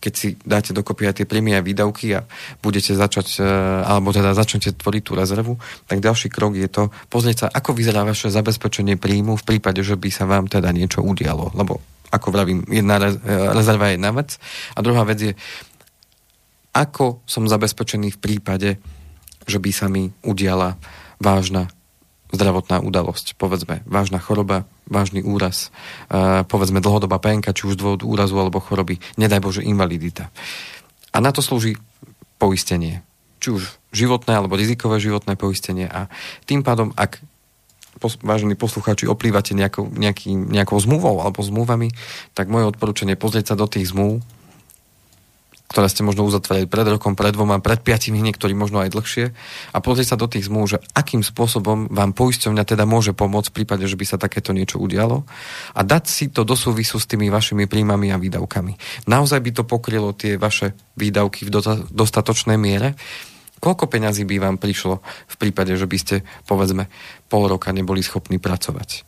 keď si dáte dokopy aj tie príjmy a výdavky a budete začať, e, alebo teda začnete tvoriť tú rezervu, tak ďalší krok je to pozrieť sa, ako vyzerá vaše zabezpečenie príjmu v prípade, že by sa vám teda niečo udialo. Lebo, ako vravím, jedna e, rezerva je jedna vec a druhá vec je, ako som zabezpečený v prípade, že by sa mi udiala vážna zdravotná udalosť, povedzme vážna choroba, vážny úraz, povedzme dlhodobá penka, či už dôvod úrazu alebo choroby, nedaj Bože invalidita. A na to slúži poistenie. Či už životné alebo rizikové životné poistenie. A tým pádom, ak vážení poslucháči, oplývate nejakou, nejakou zmluvou alebo zmluvami, tak moje odporúčanie pozrieť sa do tých zmluv, ktoré ste možno uzatvárali pred rokom, pred dvoma, pred piatimi, niektorí možno aj dlhšie a pozrieť sa do tých zmluv, že akým spôsobom vám poisťovňa teda môže pomôcť v prípade, že by sa takéto niečo udialo a dať si to do súvisu s tými vašimi príjmami a výdavkami. Naozaj by to pokrylo tie vaše výdavky v dostatočnej miere, koľko peňazí by vám prišlo v prípade, že by ste, povedzme, pol roka neboli schopní pracovať?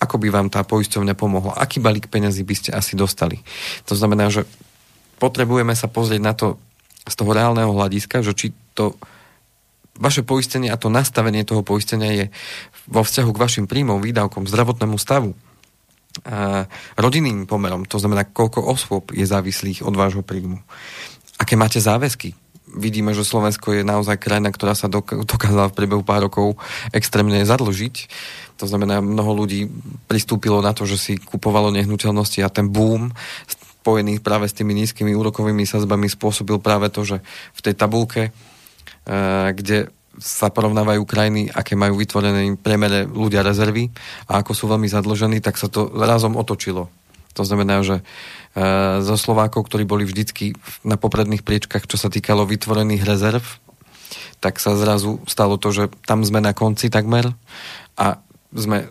Ako by vám tá poisťovňa pomohla? Aký balík peňazí by ste asi dostali? To znamená, že potrebujeme sa pozrieť na to z toho reálneho hľadiska, že či to vaše poistenie a to nastavenie toho poistenia je vo vzťahu k vašim príjmom, výdavkom, zdravotnému stavu, a rodinným pomerom, to znamená, koľko osôb je závislých od vášho príjmu. Aké máte záväzky? Vidíme, že Slovensko je naozaj krajina, ktorá sa dokázala v priebehu pár rokov extrémne zadlžiť. To znamená, mnoho ľudí pristúpilo na to, že si kupovalo nehnuteľnosti a ten boom spojených práve s tými nízkymi úrokovými sazbami spôsobil práve to, že v tej tabulke, e, kde sa porovnávajú krajiny, aké majú vytvorené priemere ľudia rezervy a ako sú veľmi zadlžení, tak sa to razom otočilo. To znamená, že zo Slovákov, ktorí boli vždycky na popredných priečkách, čo sa týkalo vytvorených rezerv, tak sa zrazu stalo to, že tam sme na konci takmer a sme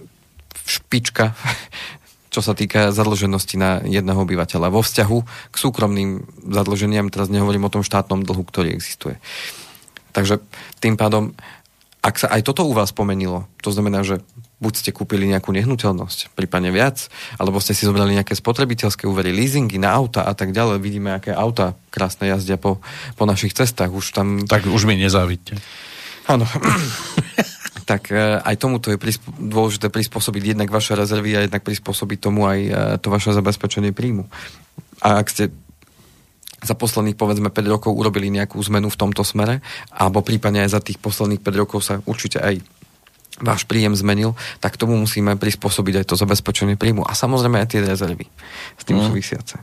špička čo sa týka zadlženosti na jedného obyvateľa. Vo vzťahu k súkromným zadlženiam, teraz nehovorím o tom štátnom dlhu, ktorý existuje. Takže tým pádom, ak sa aj toto u vás pomenilo, to znamená, že buď ste kúpili nejakú nehnuteľnosť, prípadne viac, alebo ste si zobrali nejaké spotrebiteľské úvery, leasingy na auta a tak ďalej. Vidíme, aké auta krásne jazdia po, po našich cestách. Už tam... Tak už mi nezávidte. Áno. tak e, aj tomuto je prisp- dôležité prispôsobiť jednak vaše rezervy a jednak prispôsobiť tomu aj e, to vaše zabezpečenie príjmu. A ak ste za posledných povedzme 5 rokov urobili nejakú zmenu v tomto smere, alebo prípadne aj za tých posledných 5 rokov sa určite aj váš príjem zmenil, tak tomu musíme prispôsobiť aj to zabezpečenie príjmu a samozrejme aj tie rezervy s tým mm. súvisiace.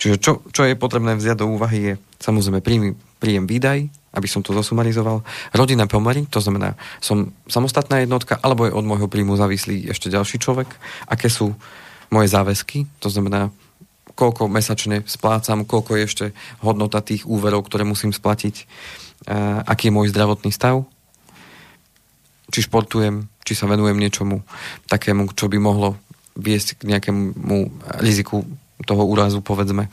Čiže čo, čo je potrebné vziať do úvahy je samozrejme príjem, príjem výdaj, aby som to zasumarizoval, rodinné pomery, to znamená, som samostatná jednotka, alebo je od môjho príjmu závislý ešte ďalší človek, aké sú moje záväzky, to znamená, koľko mesačne splácam, koľko je ešte hodnota tých úverov, ktoré musím splatiť, aký je môj zdravotný stav, či športujem, či sa venujem niečomu takému, čo by mohlo viesť k nejakému riziku toho úrazu, povedzme,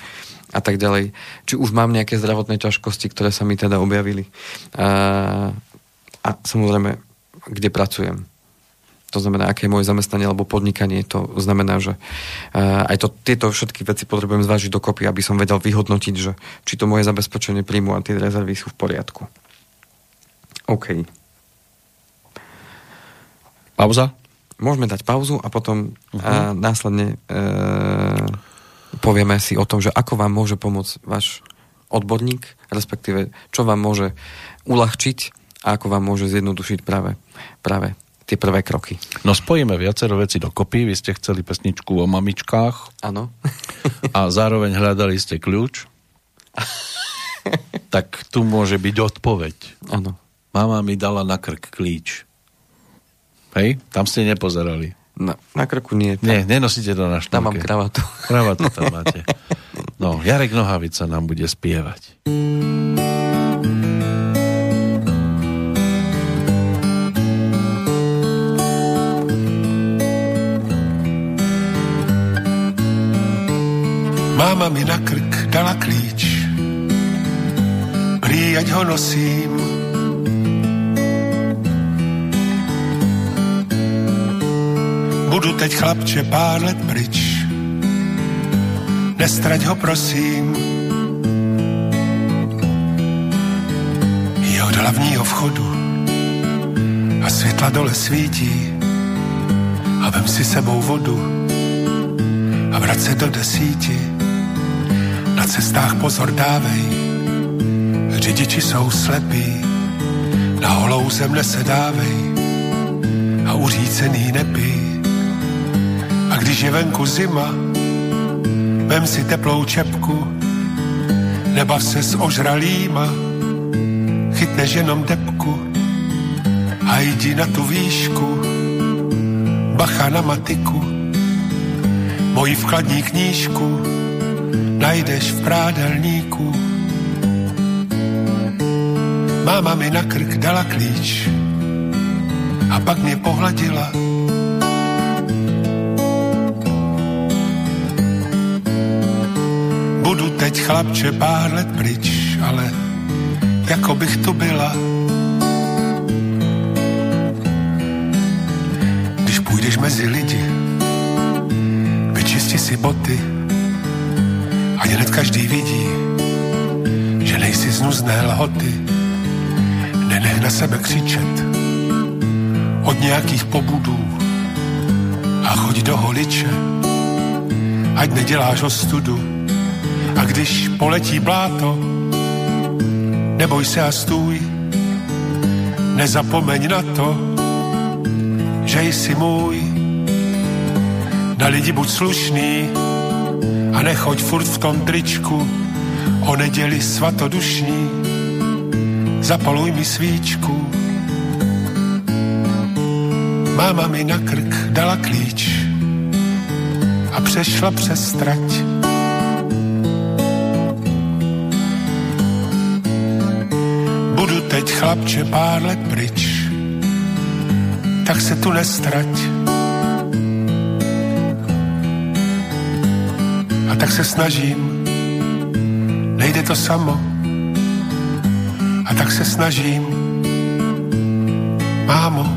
a tak ďalej. Či už mám nejaké zdravotné ťažkosti, ktoré sa mi teda objavili. A, a samozrejme, kde pracujem. To znamená, aké je moje zamestnanie alebo podnikanie. To znamená, že aj to, tieto všetky veci potrebujem zvážiť dokopy, aby som vedel vyhodnotiť, že či to moje zabezpečenie príjmu a tie rezervy sú v poriadku. OK. Pauza? Môžeme dať pauzu a potom uh-huh. a následne e, povieme si o tom, že ako vám môže pomôcť váš odborník, respektíve čo vám môže uľahčiť a ako vám môže zjednodušiť práve, práve tie prvé kroky. No spojíme viacero veci dokopy. Vy ste chceli pesničku o mamičkách. Áno. a zároveň hľadali ste kľúč. tak tu môže byť odpoveď. Áno. Mama mi dala na krk klíč. Hej? Tam ste nepozerali. Na, na krku nie. Tam, nie, nenosíte to na šnúrke. Tam mám kravatu. Kravatu tam máte. No, Jarek Nohavica nám bude spievať. Máma mi na krk dala klíč, prý, ať ho nosím, Budu teď chlapče pár let pryč, nestrať ho prosím. Je od hlavního vchodu a světla dole svítí a vem si sebou vodu a vrať se do desíti. Na cestách pozor dávej, řidiči jsou slepí, na holou zem nesedávej a uřícený nepij a když je venku zima, vem si teplou čepku, nebav se s ožralýma, chytneš jenom depku a jdi na tu výšku, bacha na matiku, moji vkladní knížku najdeš v prádelníku. Máma mi na krk dala klíč a pak mě pohladila teď chlapče pár let pryč, ale jako bych tu byla. Když půjdeš mezi lidi, vyčisti si boty, a hned každý vidí, že nejsi z nuzné lhoty. Nenech na sebe křičet od nějakých pobudů a choď do holiče, ať neděláš ostudu a když poletí bláto, neboj se a stůj, nezapomeň na to, že jsi můj. Na lidi buď slušný a nechoď furt v tom tričku, o neděli svatodušní, zapaluj mi svíčku. Máma mi na krk dala klíč a přešla přes trať. Chlapče pár let pryč, tak se tu nestrať. A tak se snažím, nejde to samo. A tak se snažím, mámo.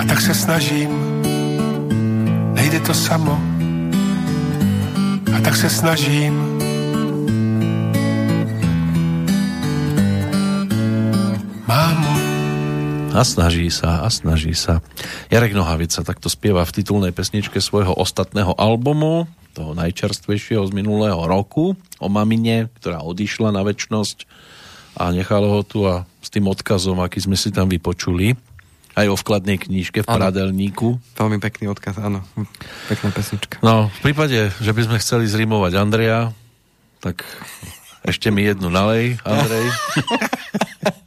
A tak se snažím, nejde to samo. A tak se snažím, A snaží sa, a snaží sa. Jarek Nohavica takto spieva v titulnej pesničke svojho ostatného albumu, toho najčerstvejšieho z minulého roku, o mamine, ktorá odišla na väčnosť a nechalo ho tu a s tým odkazom, aký sme si tam vypočuli, aj o vkladnej knížke v ano. pradelníku. Veľmi pekný odkaz, áno. Pekná pesnička. No, v prípade, že by sme chceli zrimovať Andreja, tak ešte mi jednu nalej, Andrej.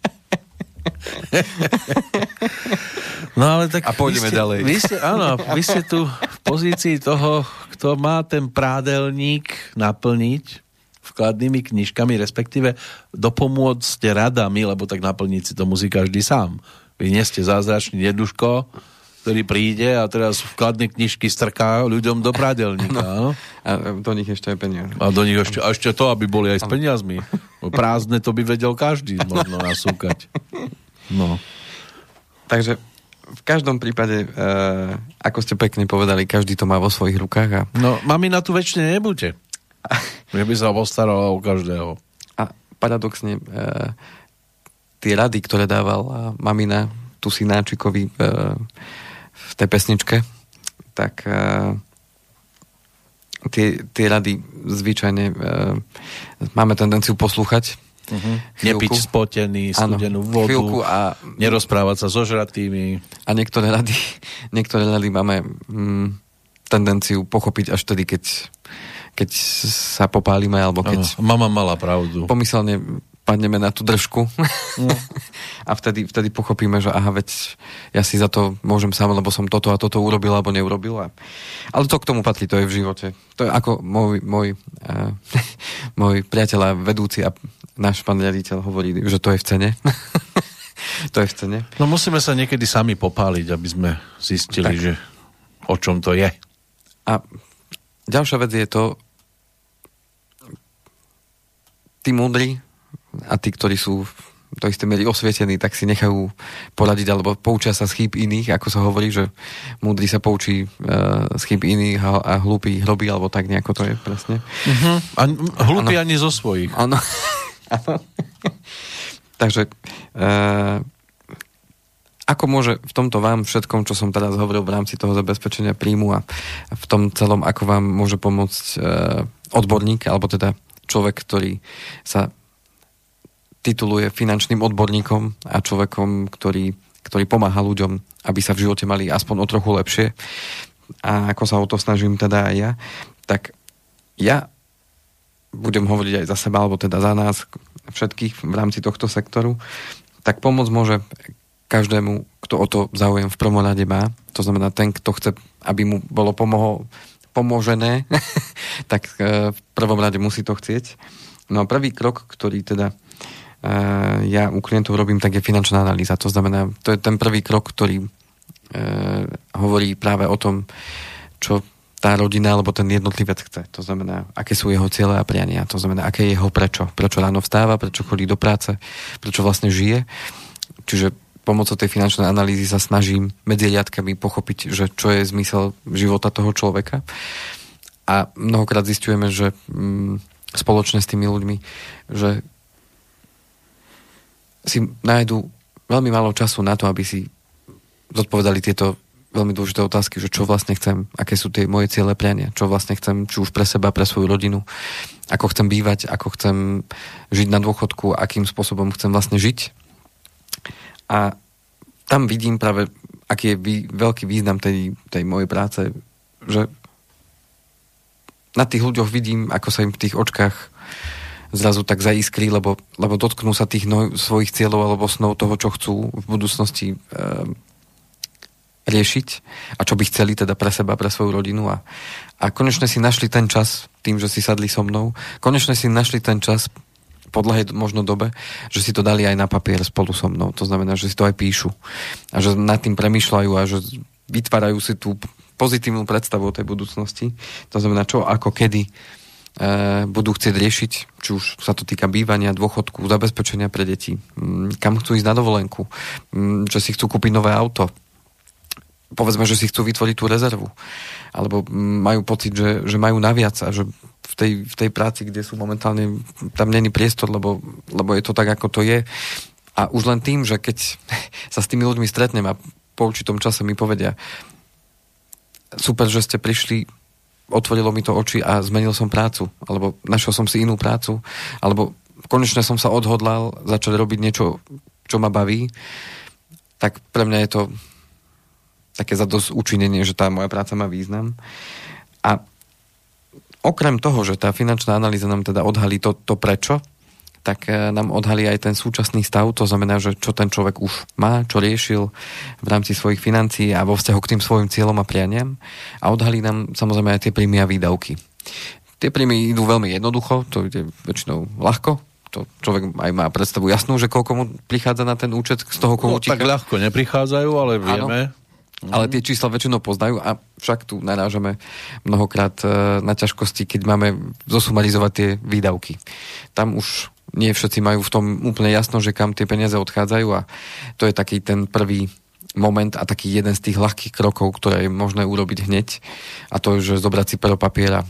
No ale tak... A pôjdeme ste, ďalej. Vy ste, áno, vy ste tu v pozícii toho, kto má ten prádelník naplniť vkladnými knižkami, respektíve dopomôcť radami, lebo tak naplniť si to musí každý sám. Vy nie ste zázračný deduško, ktorý príde a teraz vkladné knižky strká ľuďom do prádelníka. No. A do nich ešte aj peniaze. A do nich ešte, a ešte to, aby boli aj s peniazmi. Prázdne to by vedel každý možno nasúkať. No. Takže v každom prípade, e, ako ste pekne povedali, každý to má vo svojich rukách. A... No, mami na tu väčšine nebuďte. Že by sa postarala o každého. A paradoxne, e, tie rady, ktoré dával mamina tu synáčikovi e, v tej pesničke, tak e, tie, tie rady zvyčajne e, máme tendenciu poslúchať Uh-huh. Nepiť spotený, studenú ano, vodu, a, nerozprávať sa so žratými. A niektoré rady, niektoré rady máme mm, tendenciu pochopiť až tedy, keď, keď sa popálime, alebo keď... Ano, mama mala pravdu. Pomyselne padneme na tú držku no. a vtedy, vtedy pochopíme, že aha, veď ja si za to môžem sám, lebo som toto a toto urobil alebo neurobil. Ale to k tomu patrí, to je v živote. To je ako môj, môj, uh, môj priateľ a vedúci a náš pán riaditeľ hovorí, že to je v cene. to je v cene. No musíme sa niekedy sami popáliť, aby sme zistili, tak. že o čom to je. A ďalšia vec je to, tí múdri a tí, ktorí sú to isté miery osvietení, tak si nechajú poradiť alebo poučia sa z chýb iných, ako sa hovorí, že múdry sa poučí uh, z chýb iných a, a hlúpy hrobí, alebo tak nejako to je presne. Uh-huh. A hlúpy ani zo svojich. Áno. Takže uh, ako môže v tomto vám všetkom, čo som teraz hovoril v rámci toho zabezpečenia príjmu a v tom celom, ako vám môže pomôcť uh, odborník, alebo teda človek, ktorý sa tituluje finančným odborníkom a človekom, ktorý, ktorý pomáha ľuďom, aby sa v živote mali aspoň o trochu lepšie. A ako sa o to snažím teda aj ja, tak ja budem hovoriť aj za seba, alebo teda za nás všetkých v rámci tohto sektoru, tak pomoc môže každému, kto o to záujem v prvom rade má. To znamená ten, kto chce, aby mu bolo pomoho, pomožené, tak e, v prvom rade musí to chcieť. No a prvý krok, ktorý teda ja u klientov robím, tak je finančná analýza. To znamená, to je ten prvý krok, ktorý e, hovorí práve o tom, čo tá rodina alebo ten jednotlivec chce. To znamená, aké sú jeho ciele a priania. To znamená, aké je jeho prečo. Prečo ráno vstáva, prečo chodí do práce, prečo vlastne žije. Čiže pomocou tej finančnej analýzy sa snažím medzi riadkami pochopiť, že čo je zmysel života toho človeka. A mnohokrát zistujeme, že mm, spoločne s tými ľuďmi, že si nájdu veľmi málo času na to, aby si zodpovedali tieto veľmi dôležité otázky, že čo vlastne chcem, aké sú tie moje ciele priania, čo vlastne chcem, či už pre seba, pre svoju rodinu, ako chcem bývať, ako chcem žiť na dôchodku, akým spôsobom chcem vlastne žiť. A tam vidím práve, aký je veľký význam tej, tej mojej práce, že na tých ľuďoch vidím, ako sa im v tých očkách zrazu tak zaiskrí, lebo, lebo dotknú sa tých no, svojich cieľov alebo snov toho, čo chcú v budúcnosti e, riešiť a čo by chceli teda pre seba, pre svoju rodinu a, a konečne si našli ten čas tým, že si sadli so mnou, konečne si našli ten čas po dlhej možno dobe, že si to dali aj na papier spolu so mnou. To znamená, že si to aj píšu a že nad tým premýšľajú a že vytvárajú si tú pozitívnu predstavu o tej budúcnosti. To znamená, čo, ako, kedy e, budú chcieť riešiť, či už sa to týka bývania, dôchodku, zabezpečenia pre deti, kam chcú ísť na dovolenku, m, že si chcú kúpiť nové auto, povedzme, že si chcú vytvoriť tú rezervu, alebo majú pocit, že, že majú naviac a že v tej, v tej práci, kde sú momentálne, tam není priestor, lebo, lebo je to tak, ako to je. A už len tým, že keď sa s tými ľuďmi stretnem a po určitom čase mi povedia, super, že ste prišli, otvorilo mi to oči a zmenil som prácu, alebo našiel som si inú prácu, alebo konečne som sa odhodlal začať robiť niečo, čo ma baví, tak pre mňa je to také zadosť učinenie, že tá moja práca má význam. A okrem toho, že tá finančná analýza nám teda odhalí to, to prečo, tak e, nám odhalí aj ten súčasný stav, to znamená, že čo ten človek už má, čo riešil v rámci svojich financií a vo vzťahu k tým svojim cieľom a prianiam a odhalí nám samozrejme aj tie príjmy a výdavky. Tie príjmy idú veľmi jednoducho, to ide väčšinou ľahko, to človek aj má predstavu jasnú, že koľko mu prichádza na ten účet z toho koho no, tak ľahko neprichádzajú, ale vieme. Áno, ale tie čísla väčšinou poznajú a však tu narážame mnohokrát e, na ťažkosti, keď máme zosumarizovať tie výdavky. Tam už nie všetci majú v tom úplne jasno, že kam tie peniaze odchádzajú a to je taký ten prvý moment a taký jeden z tých ľahkých krokov, ktoré je možné urobiť hneď a to je, že zobrať si pero papiera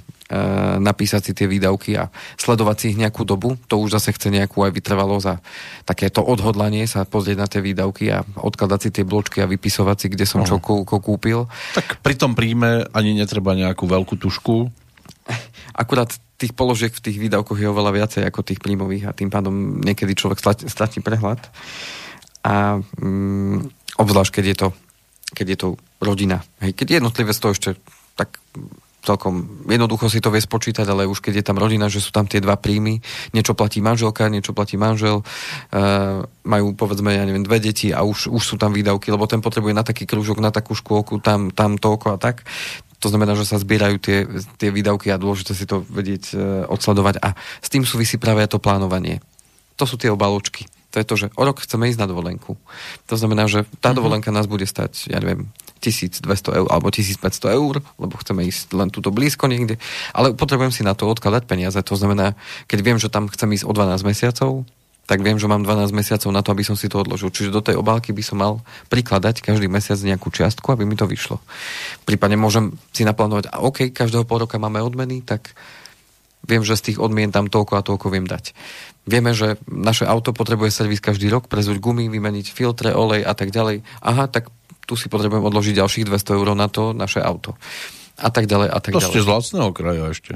napísať si tie výdavky a sledovať si ich nejakú dobu, to už zase chce nejakú aj vytrvalosť a takéto odhodlanie sa pozrieť na tie výdavky a odkladať si tie bločky a vypisovať si, kde som uh-huh. čo kúpil. Tak pri tom príjme ani netreba nejakú veľkú tušku. Akurát tých položiek v tých výdavkoch je oveľa viacej ako tých príjmových a tým pádom niekedy človek stratí prehľad. A mm, obzvlášť, keď je to, keď je to rodina. Hej, keď jednotlivé to ešte tak celkom jednoducho si to vie spočítať, ale už keď je tam rodina, že sú tam tie dva príjmy, niečo platí manželka, niečo platí manžel, e, majú povedzme, ja neviem, dve deti a už, už sú tam výdavky, lebo ten potrebuje na taký krúžok, na takú škôlku, tam, tam toľko a tak. To znamená, že sa zbierajú tie, tie výdavky a dôležité si to vedieť e, odsledovať a s tým súvisí práve to plánovanie. To sú tie obaločky. To je to, že o rok chceme ísť na dovolenku. To znamená, že tá mhm. dovolenka nás bude stať, ja neviem, 1200 eur alebo 1500 eur, lebo chceme ísť len túto blízko niekde, ale potrebujem si na to odkladať peniaze. To znamená, keď viem, že tam chcem ísť o 12 mesiacov, tak viem, že mám 12 mesiacov na to, aby som si to odložil. Čiže do tej obálky by som mal prikladať každý mesiac nejakú čiastku, aby mi to vyšlo. Prípadne môžem si naplánovať, a OK, každého pol roka máme odmeny, tak viem, že z tých odmien tam toľko a toľko viem dať. Vieme, že naše auto potrebuje servis každý rok, prezúť gumy, vymeniť filtre, olej a tak ďalej. Aha, tak tu si potrebujem odložiť ďalších 200 eur na to naše auto. A tak ďalej, a tak to ďalej. To ste z vlastného kraja ešte.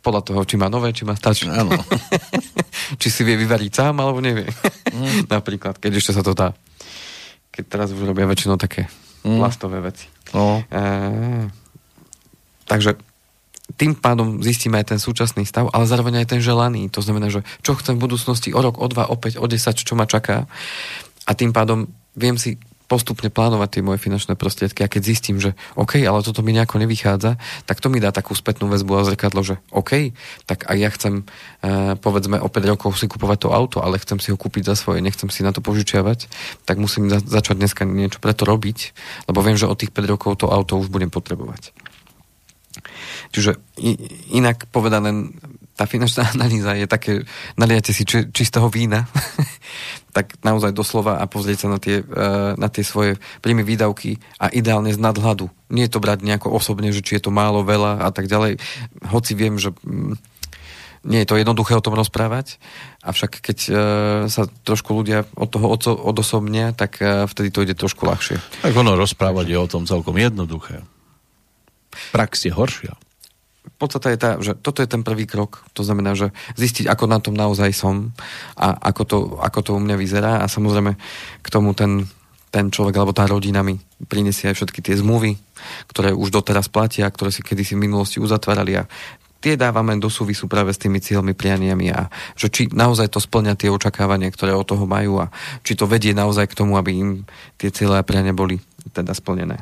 Podľa toho, či má nové, či má stačí. Áno. či si vie vyvariť sám, alebo nevie. Mm. Napríklad, keď ešte sa to dá. Keď teraz už robia väčšinou také mm. plastové veci. No. E, takže tým pádom zistíme aj ten súčasný stav, ale zároveň aj ten želaný. To znamená, že čo chcem v budúcnosti o rok, o dva, o päť, o desať, čo ma čaká. A tým pádom viem si postupne plánovať tie moje finančné prostriedky a keď zistím, že OK, ale toto mi nejako nevychádza, tak to mi dá takú spätnú väzbu a zrkadlo, že OK, tak aj ja chcem uh, povedzme o 5 rokov si kupovať to auto, ale chcem si ho kúpiť za svoje, nechcem si na to požičiavať, tak musím za- začať dneska niečo preto robiť, lebo viem, že od tých 5 rokov to auto už budem potrebovať. Čiže inak povedané, tá finančná analýza je také, naliate si či, čistého vína, tak naozaj doslova a pozrieť sa na tie, e, na tie svoje príjmy výdavky a ideálne z nadhľadu. Nie je to brať nejako osobne, že či je to málo, veľa a tak ďalej. Hoci viem, že mm, nie je to jednoduché o tom rozprávať, avšak keď e, sa trošku ľudia od toho odosobnia, tak e, vtedy to ide trošku ľahšie. Tak ono rozprávať je o tom celkom jednoduché. Prax je horšia podstate je tá, že toto je ten prvý krok. To znamená, že zistiť, ako na tom naozaj som a ako to, ako to u mňa vyzerá a samozrejme k tomu ten, ten človek alebo tá rodina mi prinesie aj všetky tie zmluvy, ktoré už doteraz platia, ktoré si kedysi v minulosti uzatvárali a tie dávame do súvisu práve s tými cieľmi, prianiami a že či naozaj to splňa tie očakávania, ktoré od toho majú a či to vedie naozaj k tomu, aby im tie cieľe a priania boli teda splnené.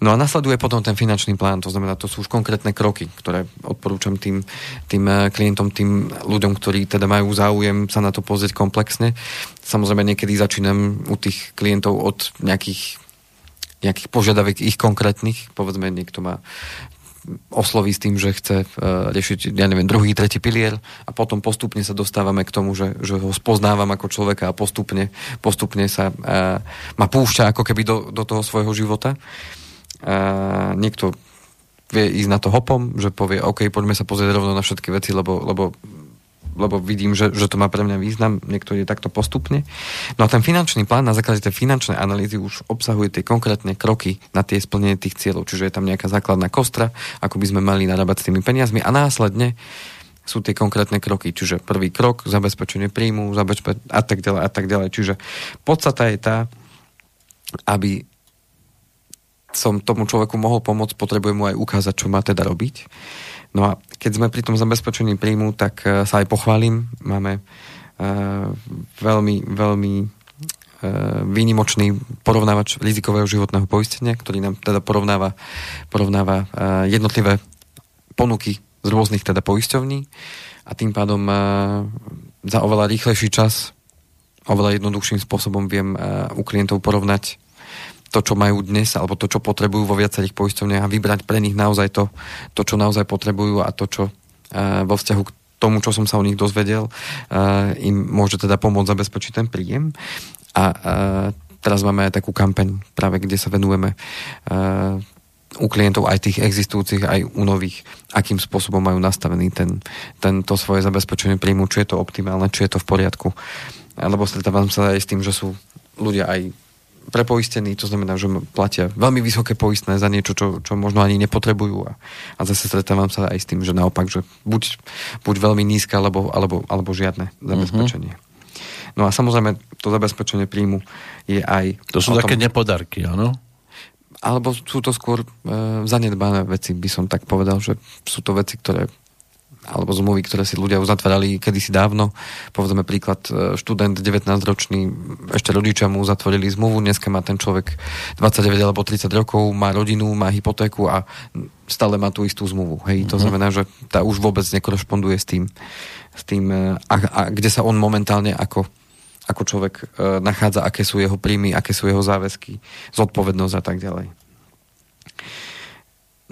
No a nasleduje potom ten finančný plán, to znamená, to sú už konkrétne kroky, ktoré odporúčam tým, tým eh, klientom, tým ľuďom, ktorí teda majú záujem sa na to pozrieť komplexne. Samozrejme, niekedy začínam u tých klientov od nejakých nejakých požiadaviek ich konkrétnych, povedzme niekto má osloví s tým, že chce uh, riešiť, ja neviem, druhý, tretí pilier a potom postupne sa dostávame k tomu, že, že ho spoznávam ako človeka a postupne, postupne sa uh, ma púšťa ako keby do, do toho svojho života. Uh, niekto vie ísť na to hopom, že povie, OK, poďme sa pozrieť rovno na všetky veci, lebo, lebo lebo vidím, že, že to má pre mňa význam, niekto je takto postupne. No a ten finančný plán na základe tej finančnej analýzy už obsahuje tie konkrétne kroky na tie splnenie tých cieľov, čiže je tam nejaká základná kostra, ako by sme mali narábať s tými peniazmi a následne sú tie konkrétne kroky, čiže prvý krok, zabezpečenie príjmu, zabezpeč- a tak ďalej, a tak ďalej. Čiže podstata je tá, aby som tomu človeku mohol pomôcť, potrebujem mu aj ukázať, čo má teda robiť. No a keď sme pri tom zabezpečení príjmu, tak uh, sa aj pochválim. Máme uh, veľmi, veľmi uh, výnimočný porovnávač rizikového životného poistenia, ktorý nám teda porovnáva, porovnáva jednotlivé ponuky z rôznych teda poisťovní a tým pádom za oveľa rýchlejší čas oveľa jednoduchším spôsobom viem u klientov porovnať to, čo majú dnes, alebo to, čo potrebujú vo viacerých poisťovniach a vybrať pre nich naozaj to, to čo naozaj potrebujú a to, čo uh, vo vzťahu k tomu, čo som sa o nich dozvedel, uh, im môže teda pomôcť zabezpečiť ten príjem. A uh, teraz máme aj takú kampaň, práve kde sa venujeme u klientov aj tých existujúcich, aj u nových, akým spôsobom majú nastavený ten, tento svoje zabezpečenie príjmu, či je to optimálne, či je to v poriadku. Lebo stretávam sa aj s tým, že sú ľudia aj prepoistení, to znamená, že platia veľmi vysoké poistné za niečo, čo, čo možno ani nepotrebujú a, a zase stretávam sa aj s tým, že naopak, že buď, buď veľmi nízke, alebo, alebo, alebo žiadne zabezpečenie. Mm-hmm. No a samozrejme, to zabezpečenie príjmu je aj... To sú také tom, nepodarky, áno? Alebo sú to skôr e, zanedbané veci, by som tak povedal, že sú to veci, ktoré alebo zmluvy, ktoré si ľudia uzatvárali kedysi dávno. Povedzme príklad, e, študent 19-ročný, ešte rodičia mu uzatvorili zmluvu, dneska má ten človek 29 alebo 30 rokov, má rodinu, má hypotéku a stále má tú istú zmluvu. Hej, mm-hmm. to mhm. znamená, že tá už vôbec nekorešponduje s tým, s tým e, a, a kde sa on momentálne ako ako človek e, nachádza, aké sú jeho príjmy, aké sú jeho záväzky, zodpovednosť a tak ďalej.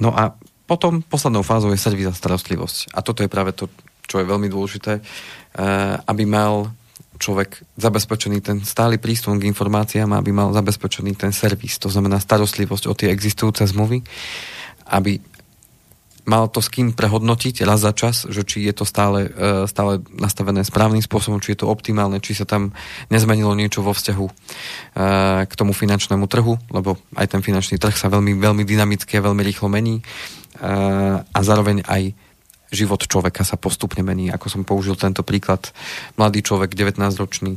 No a potom poslednou fázou je servis a starostlivosť. A toto je práve to, čo je veľmi dôležité, eh, aby mal človek zabezpečený ten stály prístup k informáciám, aby mal zabezpečený ten servis, to znamená starostlivosť o tie existujúce zmluvy, aby mal to s kým prehodnotiť raz za čas, že či je to stále, eh, stále nastavené správnym spôsobom, či je to optimálne, či sa tam nezmenilo niečo vo vzťahu eh, k tomu finančnému trhu, lebo aj ten finančný trh sa veľmi, veľmi dynamicky a veľmi rýchlo mení a zároveň aj život človeka sa postupne mení. Ako som použil tento príklad, mladý človek, 19-ročný,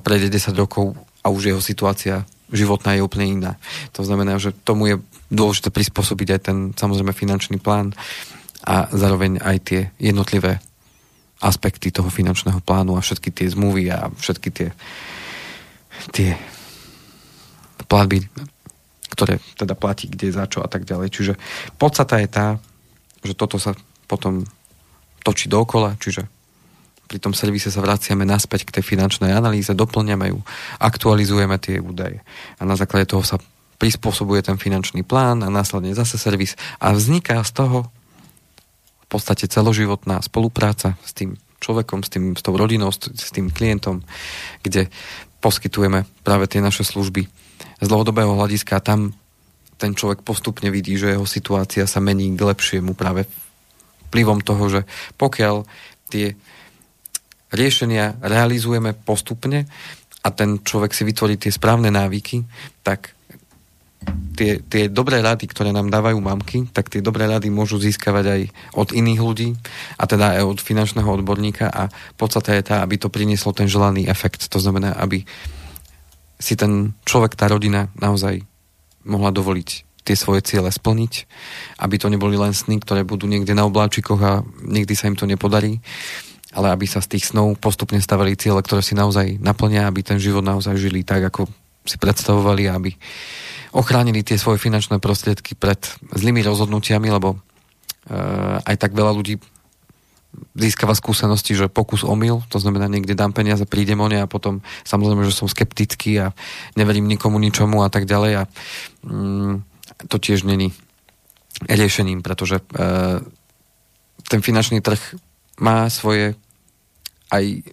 prejde 10 rokov a už jeho situácia životná je úplne iná. To znamená, že tomu je dôležité prispôsobiť aj ten samozrejme finančný plán a zároveň aj tie jednotlivé aspekty toho finančného plánu a všetky tie zmluvy a všetky tie, tie platby ktoré teda platí kde, za čo a tak ďalej. Čiže podstata je tá, že toto sa potom točí dookola, čiže pri tom servise sa vraciame naspäť k tej finančnej analýze, doplňame ju, aktualizujeme tie údaje a na základe toho sa prispôsobuje ten finančný plán a následne zase servis a vzniká z toho v podstate celoživotná spolupráca s tým človekom, s, tým, s tou rodinou, s tým klientom, kde poskytujeme práve tie naše služby z dlhodobého hľadiska tam ten človek postupne vidí, že jeho situácia sa mení k lepšiemu práve vplyvom toho, že pokiaľ tie riešenia realizujeme postupne a ten človek si vytvorí tie správne návyky, tak tie, tie dobré rady, ktoré nám dávajú mamky, tak tie dobré rady môžu získavať aj od iných ľudí a teda aj od finančného odborníka a podstata je tá, aby to prinieslo ten želaný efekt. To znamená, aby si ten človek, tá rodina naozaj mohla dovoliť tie svoje ciele splniť, aby to neboli len sny, ktoré budú niekde na obláčikoch a nikdy sa im to nepodarí, ale aby sa z tých snov postupne stavali ciele, ktoré si naozaj naplnia, aby ten život naozaj žili tak, ako si predstavovali, aby ochránili tie svoje finančné prostriedky pred zlými rozhodnutiami, lebo uh, aj tak veľa ľudí získava skúsenosti, že pokus omyl, to znamená niekde dám peniaze, prídem o ne a potom samozrejme, že som skeptický a neverím nikomu ničomu a tak ďalej a mm, to tiež není riešením, pretože e, ten finančný trh má svoje aj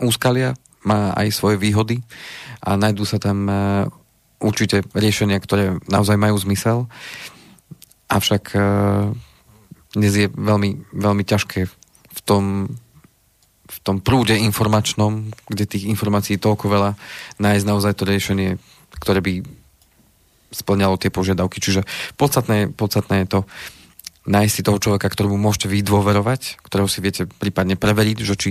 úskalia, má aj svoje výhody a najdú sa tam e, určite riešenia, ktoré naozaj majú zmysel. Avšak e, dnes je veľmi, veľmi ťažké v tom, v tom prúde informačnom, kde tých informácií toľko veľa, nájsť naozaj to riešenie, ktoré by splňalo tie požiadavky. Čiže podstatné, podstatné je to nájsť si toho človeka, ktorému môžete vy dôverovať, ktorého si viete prípadne preveriť, že či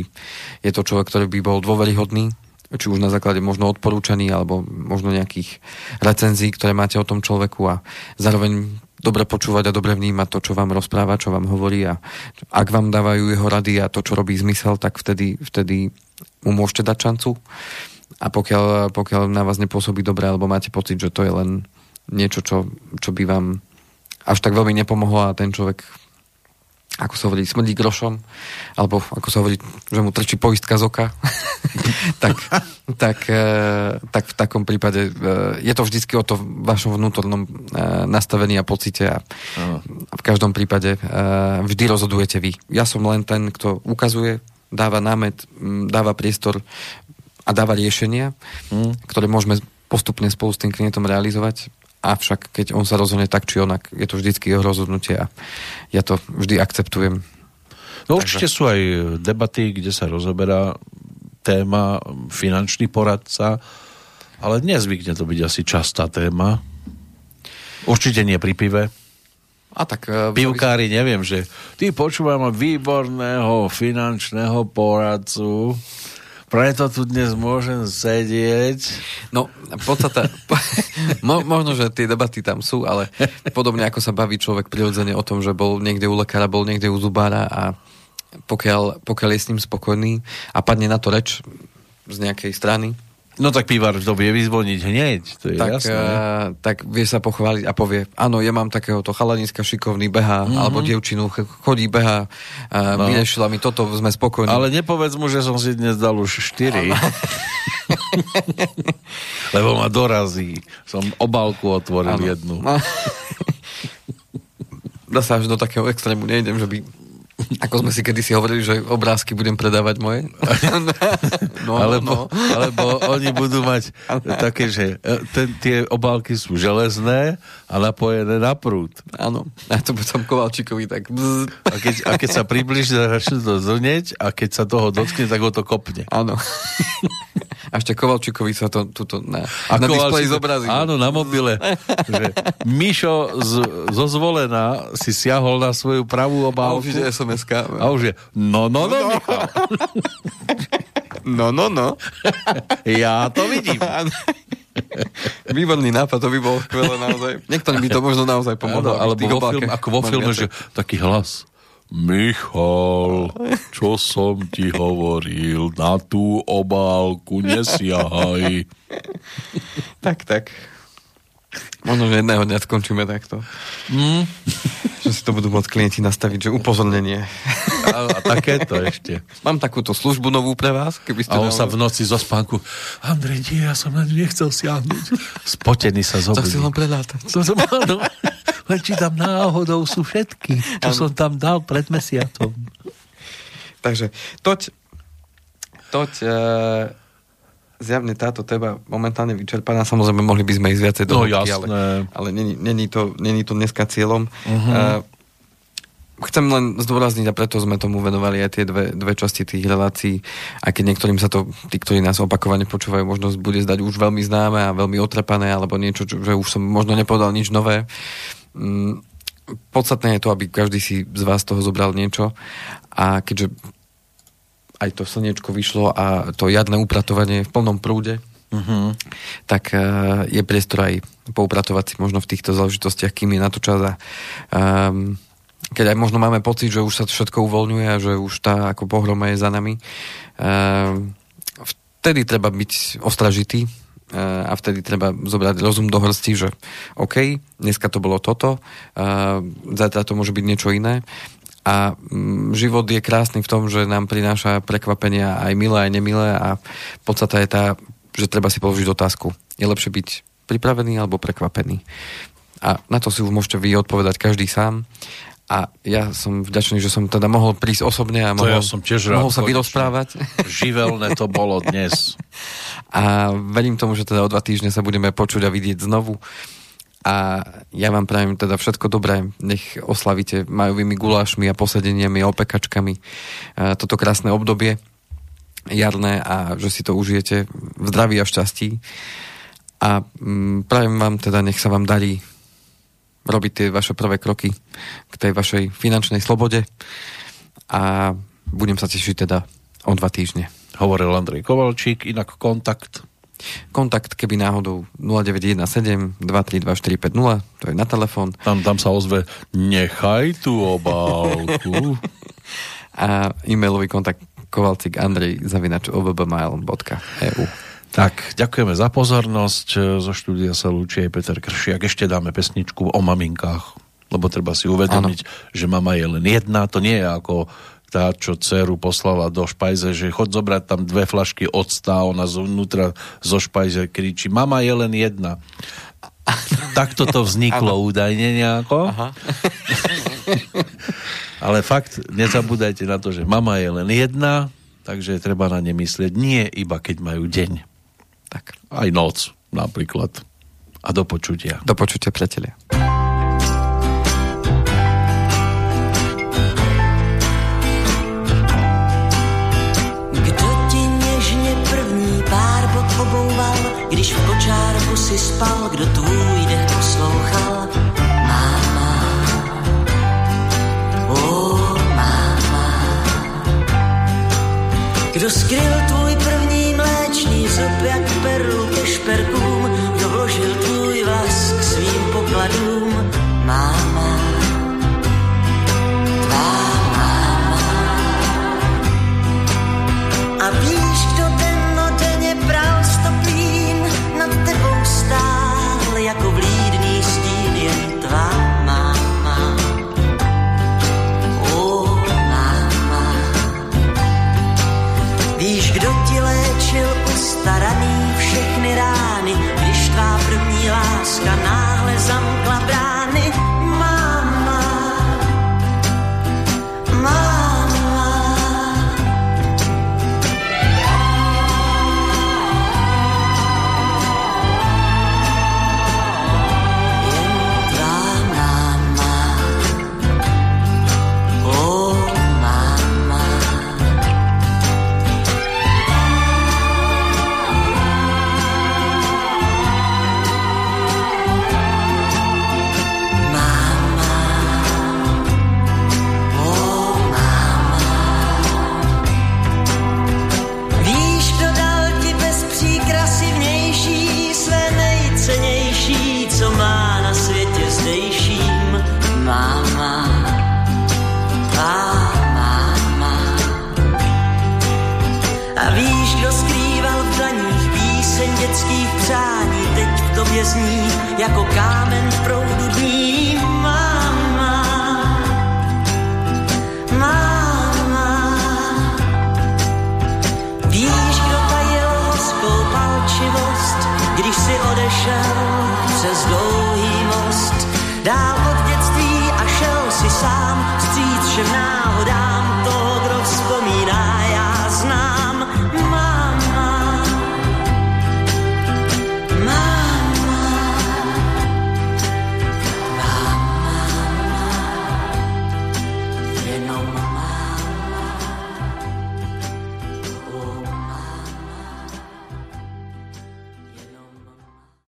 je to človek, ktorý by bol dôveryhodný, či už na základe možno odporúčaní alebo možno nejakých recenzií, ktoré máte o tom človeku a zároveň dobre počúvať a dobre vnímať to, čo vám rozpráva, čo vám hovorí a ak vám dávajú jeho rady a to, čo robí zmysel, tak vtedy, vtedy mu môžete dať šancu. A pokiaľ, pokiaľ na vás nepôsobí dobre alebo máte pocit, že to je len niečo, čo, čo by vám až tak veľmi nepomohlo a ten človek ako sa hovorí, smrdí grošom, alebo ako sa hovorí, že mu trčí poistka z oka, tak, tak, e, tak v takom prípade e, je to vždycky o to vašom vnútornom e, nastavení a pocite a v každom prípade vždy rozhodujete vy. Ja som len ten, kto ukazuje, dáva námet, dáva priestor a dáva riešenia, mm. ktoré môžeme postupne spolu s tým klientom realizovať avšak keď on sa rozhodne tak či onak, je to vždycky jeho rozhodnutie a ja to vždy akceptujem. No určite sú aj debaty, kde sa rozoberá téma finančný poradca, ale nezvykne to byť asi častá téma. Určite nie pri pive. A tak... Uh, Pivkári, neviem, že ty počúvam výborného finančného poradcu preto tu dnes môžem sedieť. No, podstate, mo, možno, že tie debaty tam sú, ale podobne ako sa baví človek prirodzene o tom, že bol niekde u lekára, bol niekde u zubára a pokiaľ, pokiaľ je s ním spokojný a padne na to reč z nejakej strany, No tak pivár to vie vyzvoniť hneď, to je tak, jasné. Uh, tak vie sa pochváliť a povie, áno, ja mám takéhoto chalaniska šikovný, beha, mm-hmm. alebo dievčinu, chodí, beha, uh, no. vyriešila mi toto, sme spokojní. Ale nepovedz mu, že som si dnes dal už 4. Lebo ma dorazí. Som obálku otvoril ano. jednu. Zase až do takého extrému nejdem, že by ako sme si kedysi hovorili, že obrázky budem predávať moje. No, alebo, no. alebo oni budú mať také, že e, ten, tie obálky sú železné a napojené na prúd. Áno. A to potom Kovalčíkovi tak... A keď, a keď sa približí, začne to zrnieť a keď sa toho dotkne, tak ho to kopne. Áno. A ešte Kovalčíkovi sa to tuto na, a na displeji zobrazí. Áno, na mobile. že Mišo z, zo zvolená si siahol na svoju pravú obálku. Je sms A už je, no, no, no, no. No, no, no. ja to vidím. Výborný nápad, to by bolo skvelé naozaj. Niekto by to možno naozaj pomohlo. Alebo vo film, ako vo filme, že taký hlas. Michal, čo som ti hovoril, na tú obálku nesiahaj. tak, tak. Možno, že jedného dňa skončíme takto. Mm. že si to budú môcť klienti nastaviť, že upozornenie. A, a takéto ešte. Mám takúto službu novú pre vás. Keby ste a on sa v noci zo spánku Andrej, nie, ja som na nechcel siahnuť. Spotený sa zobudí. Tak si len prelátať. To som, áno. Len či tam náhodou sú všetky, čo ano. som tam dal pred mesiacom. Takže toť, toť e, zjavne táto téma momentálne vyčerpaná. Samozrejme, mohli by sme ísť viacej do no, hĺbky, ale, ale není, není, to, není to dneska cieľom. Uh-huh. E, chcem len zdôrazniť a preto sme tomu venovali aj tie dve, dve časti tých relácií, aj keď niektorým sa to, tí, ktorí nás opakovane počúvajú, možno bude zdať už veľmi známe a veľmi otrepané, alebo niečo, čo, že už som možno nepovedal nič nové. Mm, podstatné je to, aby každý si z vás toho zobral niečo a keďže aj to slniečko vyšlo a to jadné upratovanie v plnom prúde, uh-huh. tak uh, je priestor aj poupratovať si možno v týchto záležitostiach, kým je na to čas a um, keď aj možno máme pocit, že už sa to všetko uvoľňuje a že už tá ako pohroma je za nami, um, vtedy treba byť ostražitý a vtedy treba zobrať rozum do hrsti, že OK, dneska to bolo toto, zajtra to môže byť niečo iné a mm, život je krásny v tom, že nám prináša prekvapenia aj milé, aj nemilé a podstata je tá, že treba si položiť otázku. Je lepšie byť pripravený alebo prekvapený? A na to si už môžete vy odpovedať každý sám. A ja som vďačný, že som teda mohol prísť osobne a mohol, ja som tiež mohol sa vyrozprávať. Živelné to bolo dnes. A verím tomu, že teda o dva týždne sa budeme počuť a vidieť znovu. A ja vám prajem teda všetko dobré. Nech oslavíte majovými gulášmi a posedeniami a opekačkami toto krásne obdobie jarné a že si to užijete v zdraví a šťastí. A mm, prajem vám teda, nech sa vám darí robiť tie vaše prvé kroky k tej vašej finančnej slobode a budem sa tešiť teda o dva týždne hovoril Andrej Kovalčík, inak kontakt. Kontakt, keby náhodou 0917 232 450, to je na telefón. Tam, tam sa ozve, nechaj tú obálku. a e-mailový kontakt kovalcik andrej zavinač ovbmail.eu tak, ďakujeme za pozornosť. Zo štúdia sa lúči aj Peter Kršiak. Ešte dáme pesničku o maminkách, lebo treba si uvedomiť, ano. že mama je len jedna. To nie je ako tá, čo dceru poslala do špajze, že chod zobrať tam dve flašky octa ona zvnútra zo špajze kričí, mama je len jedna. Takto to vzniklo údajne nejako. Aha. Ale fakt, nezabúdajte na to, že mama je len jedna, takže treba na ne myslieť nie iba keď majú deň. Tak. Aj noc napríklad. A do počutia. Do počutia, priatelia. Si spal, kdo tvůj dech poslouchal? Máma, oh máma. Kdo skryl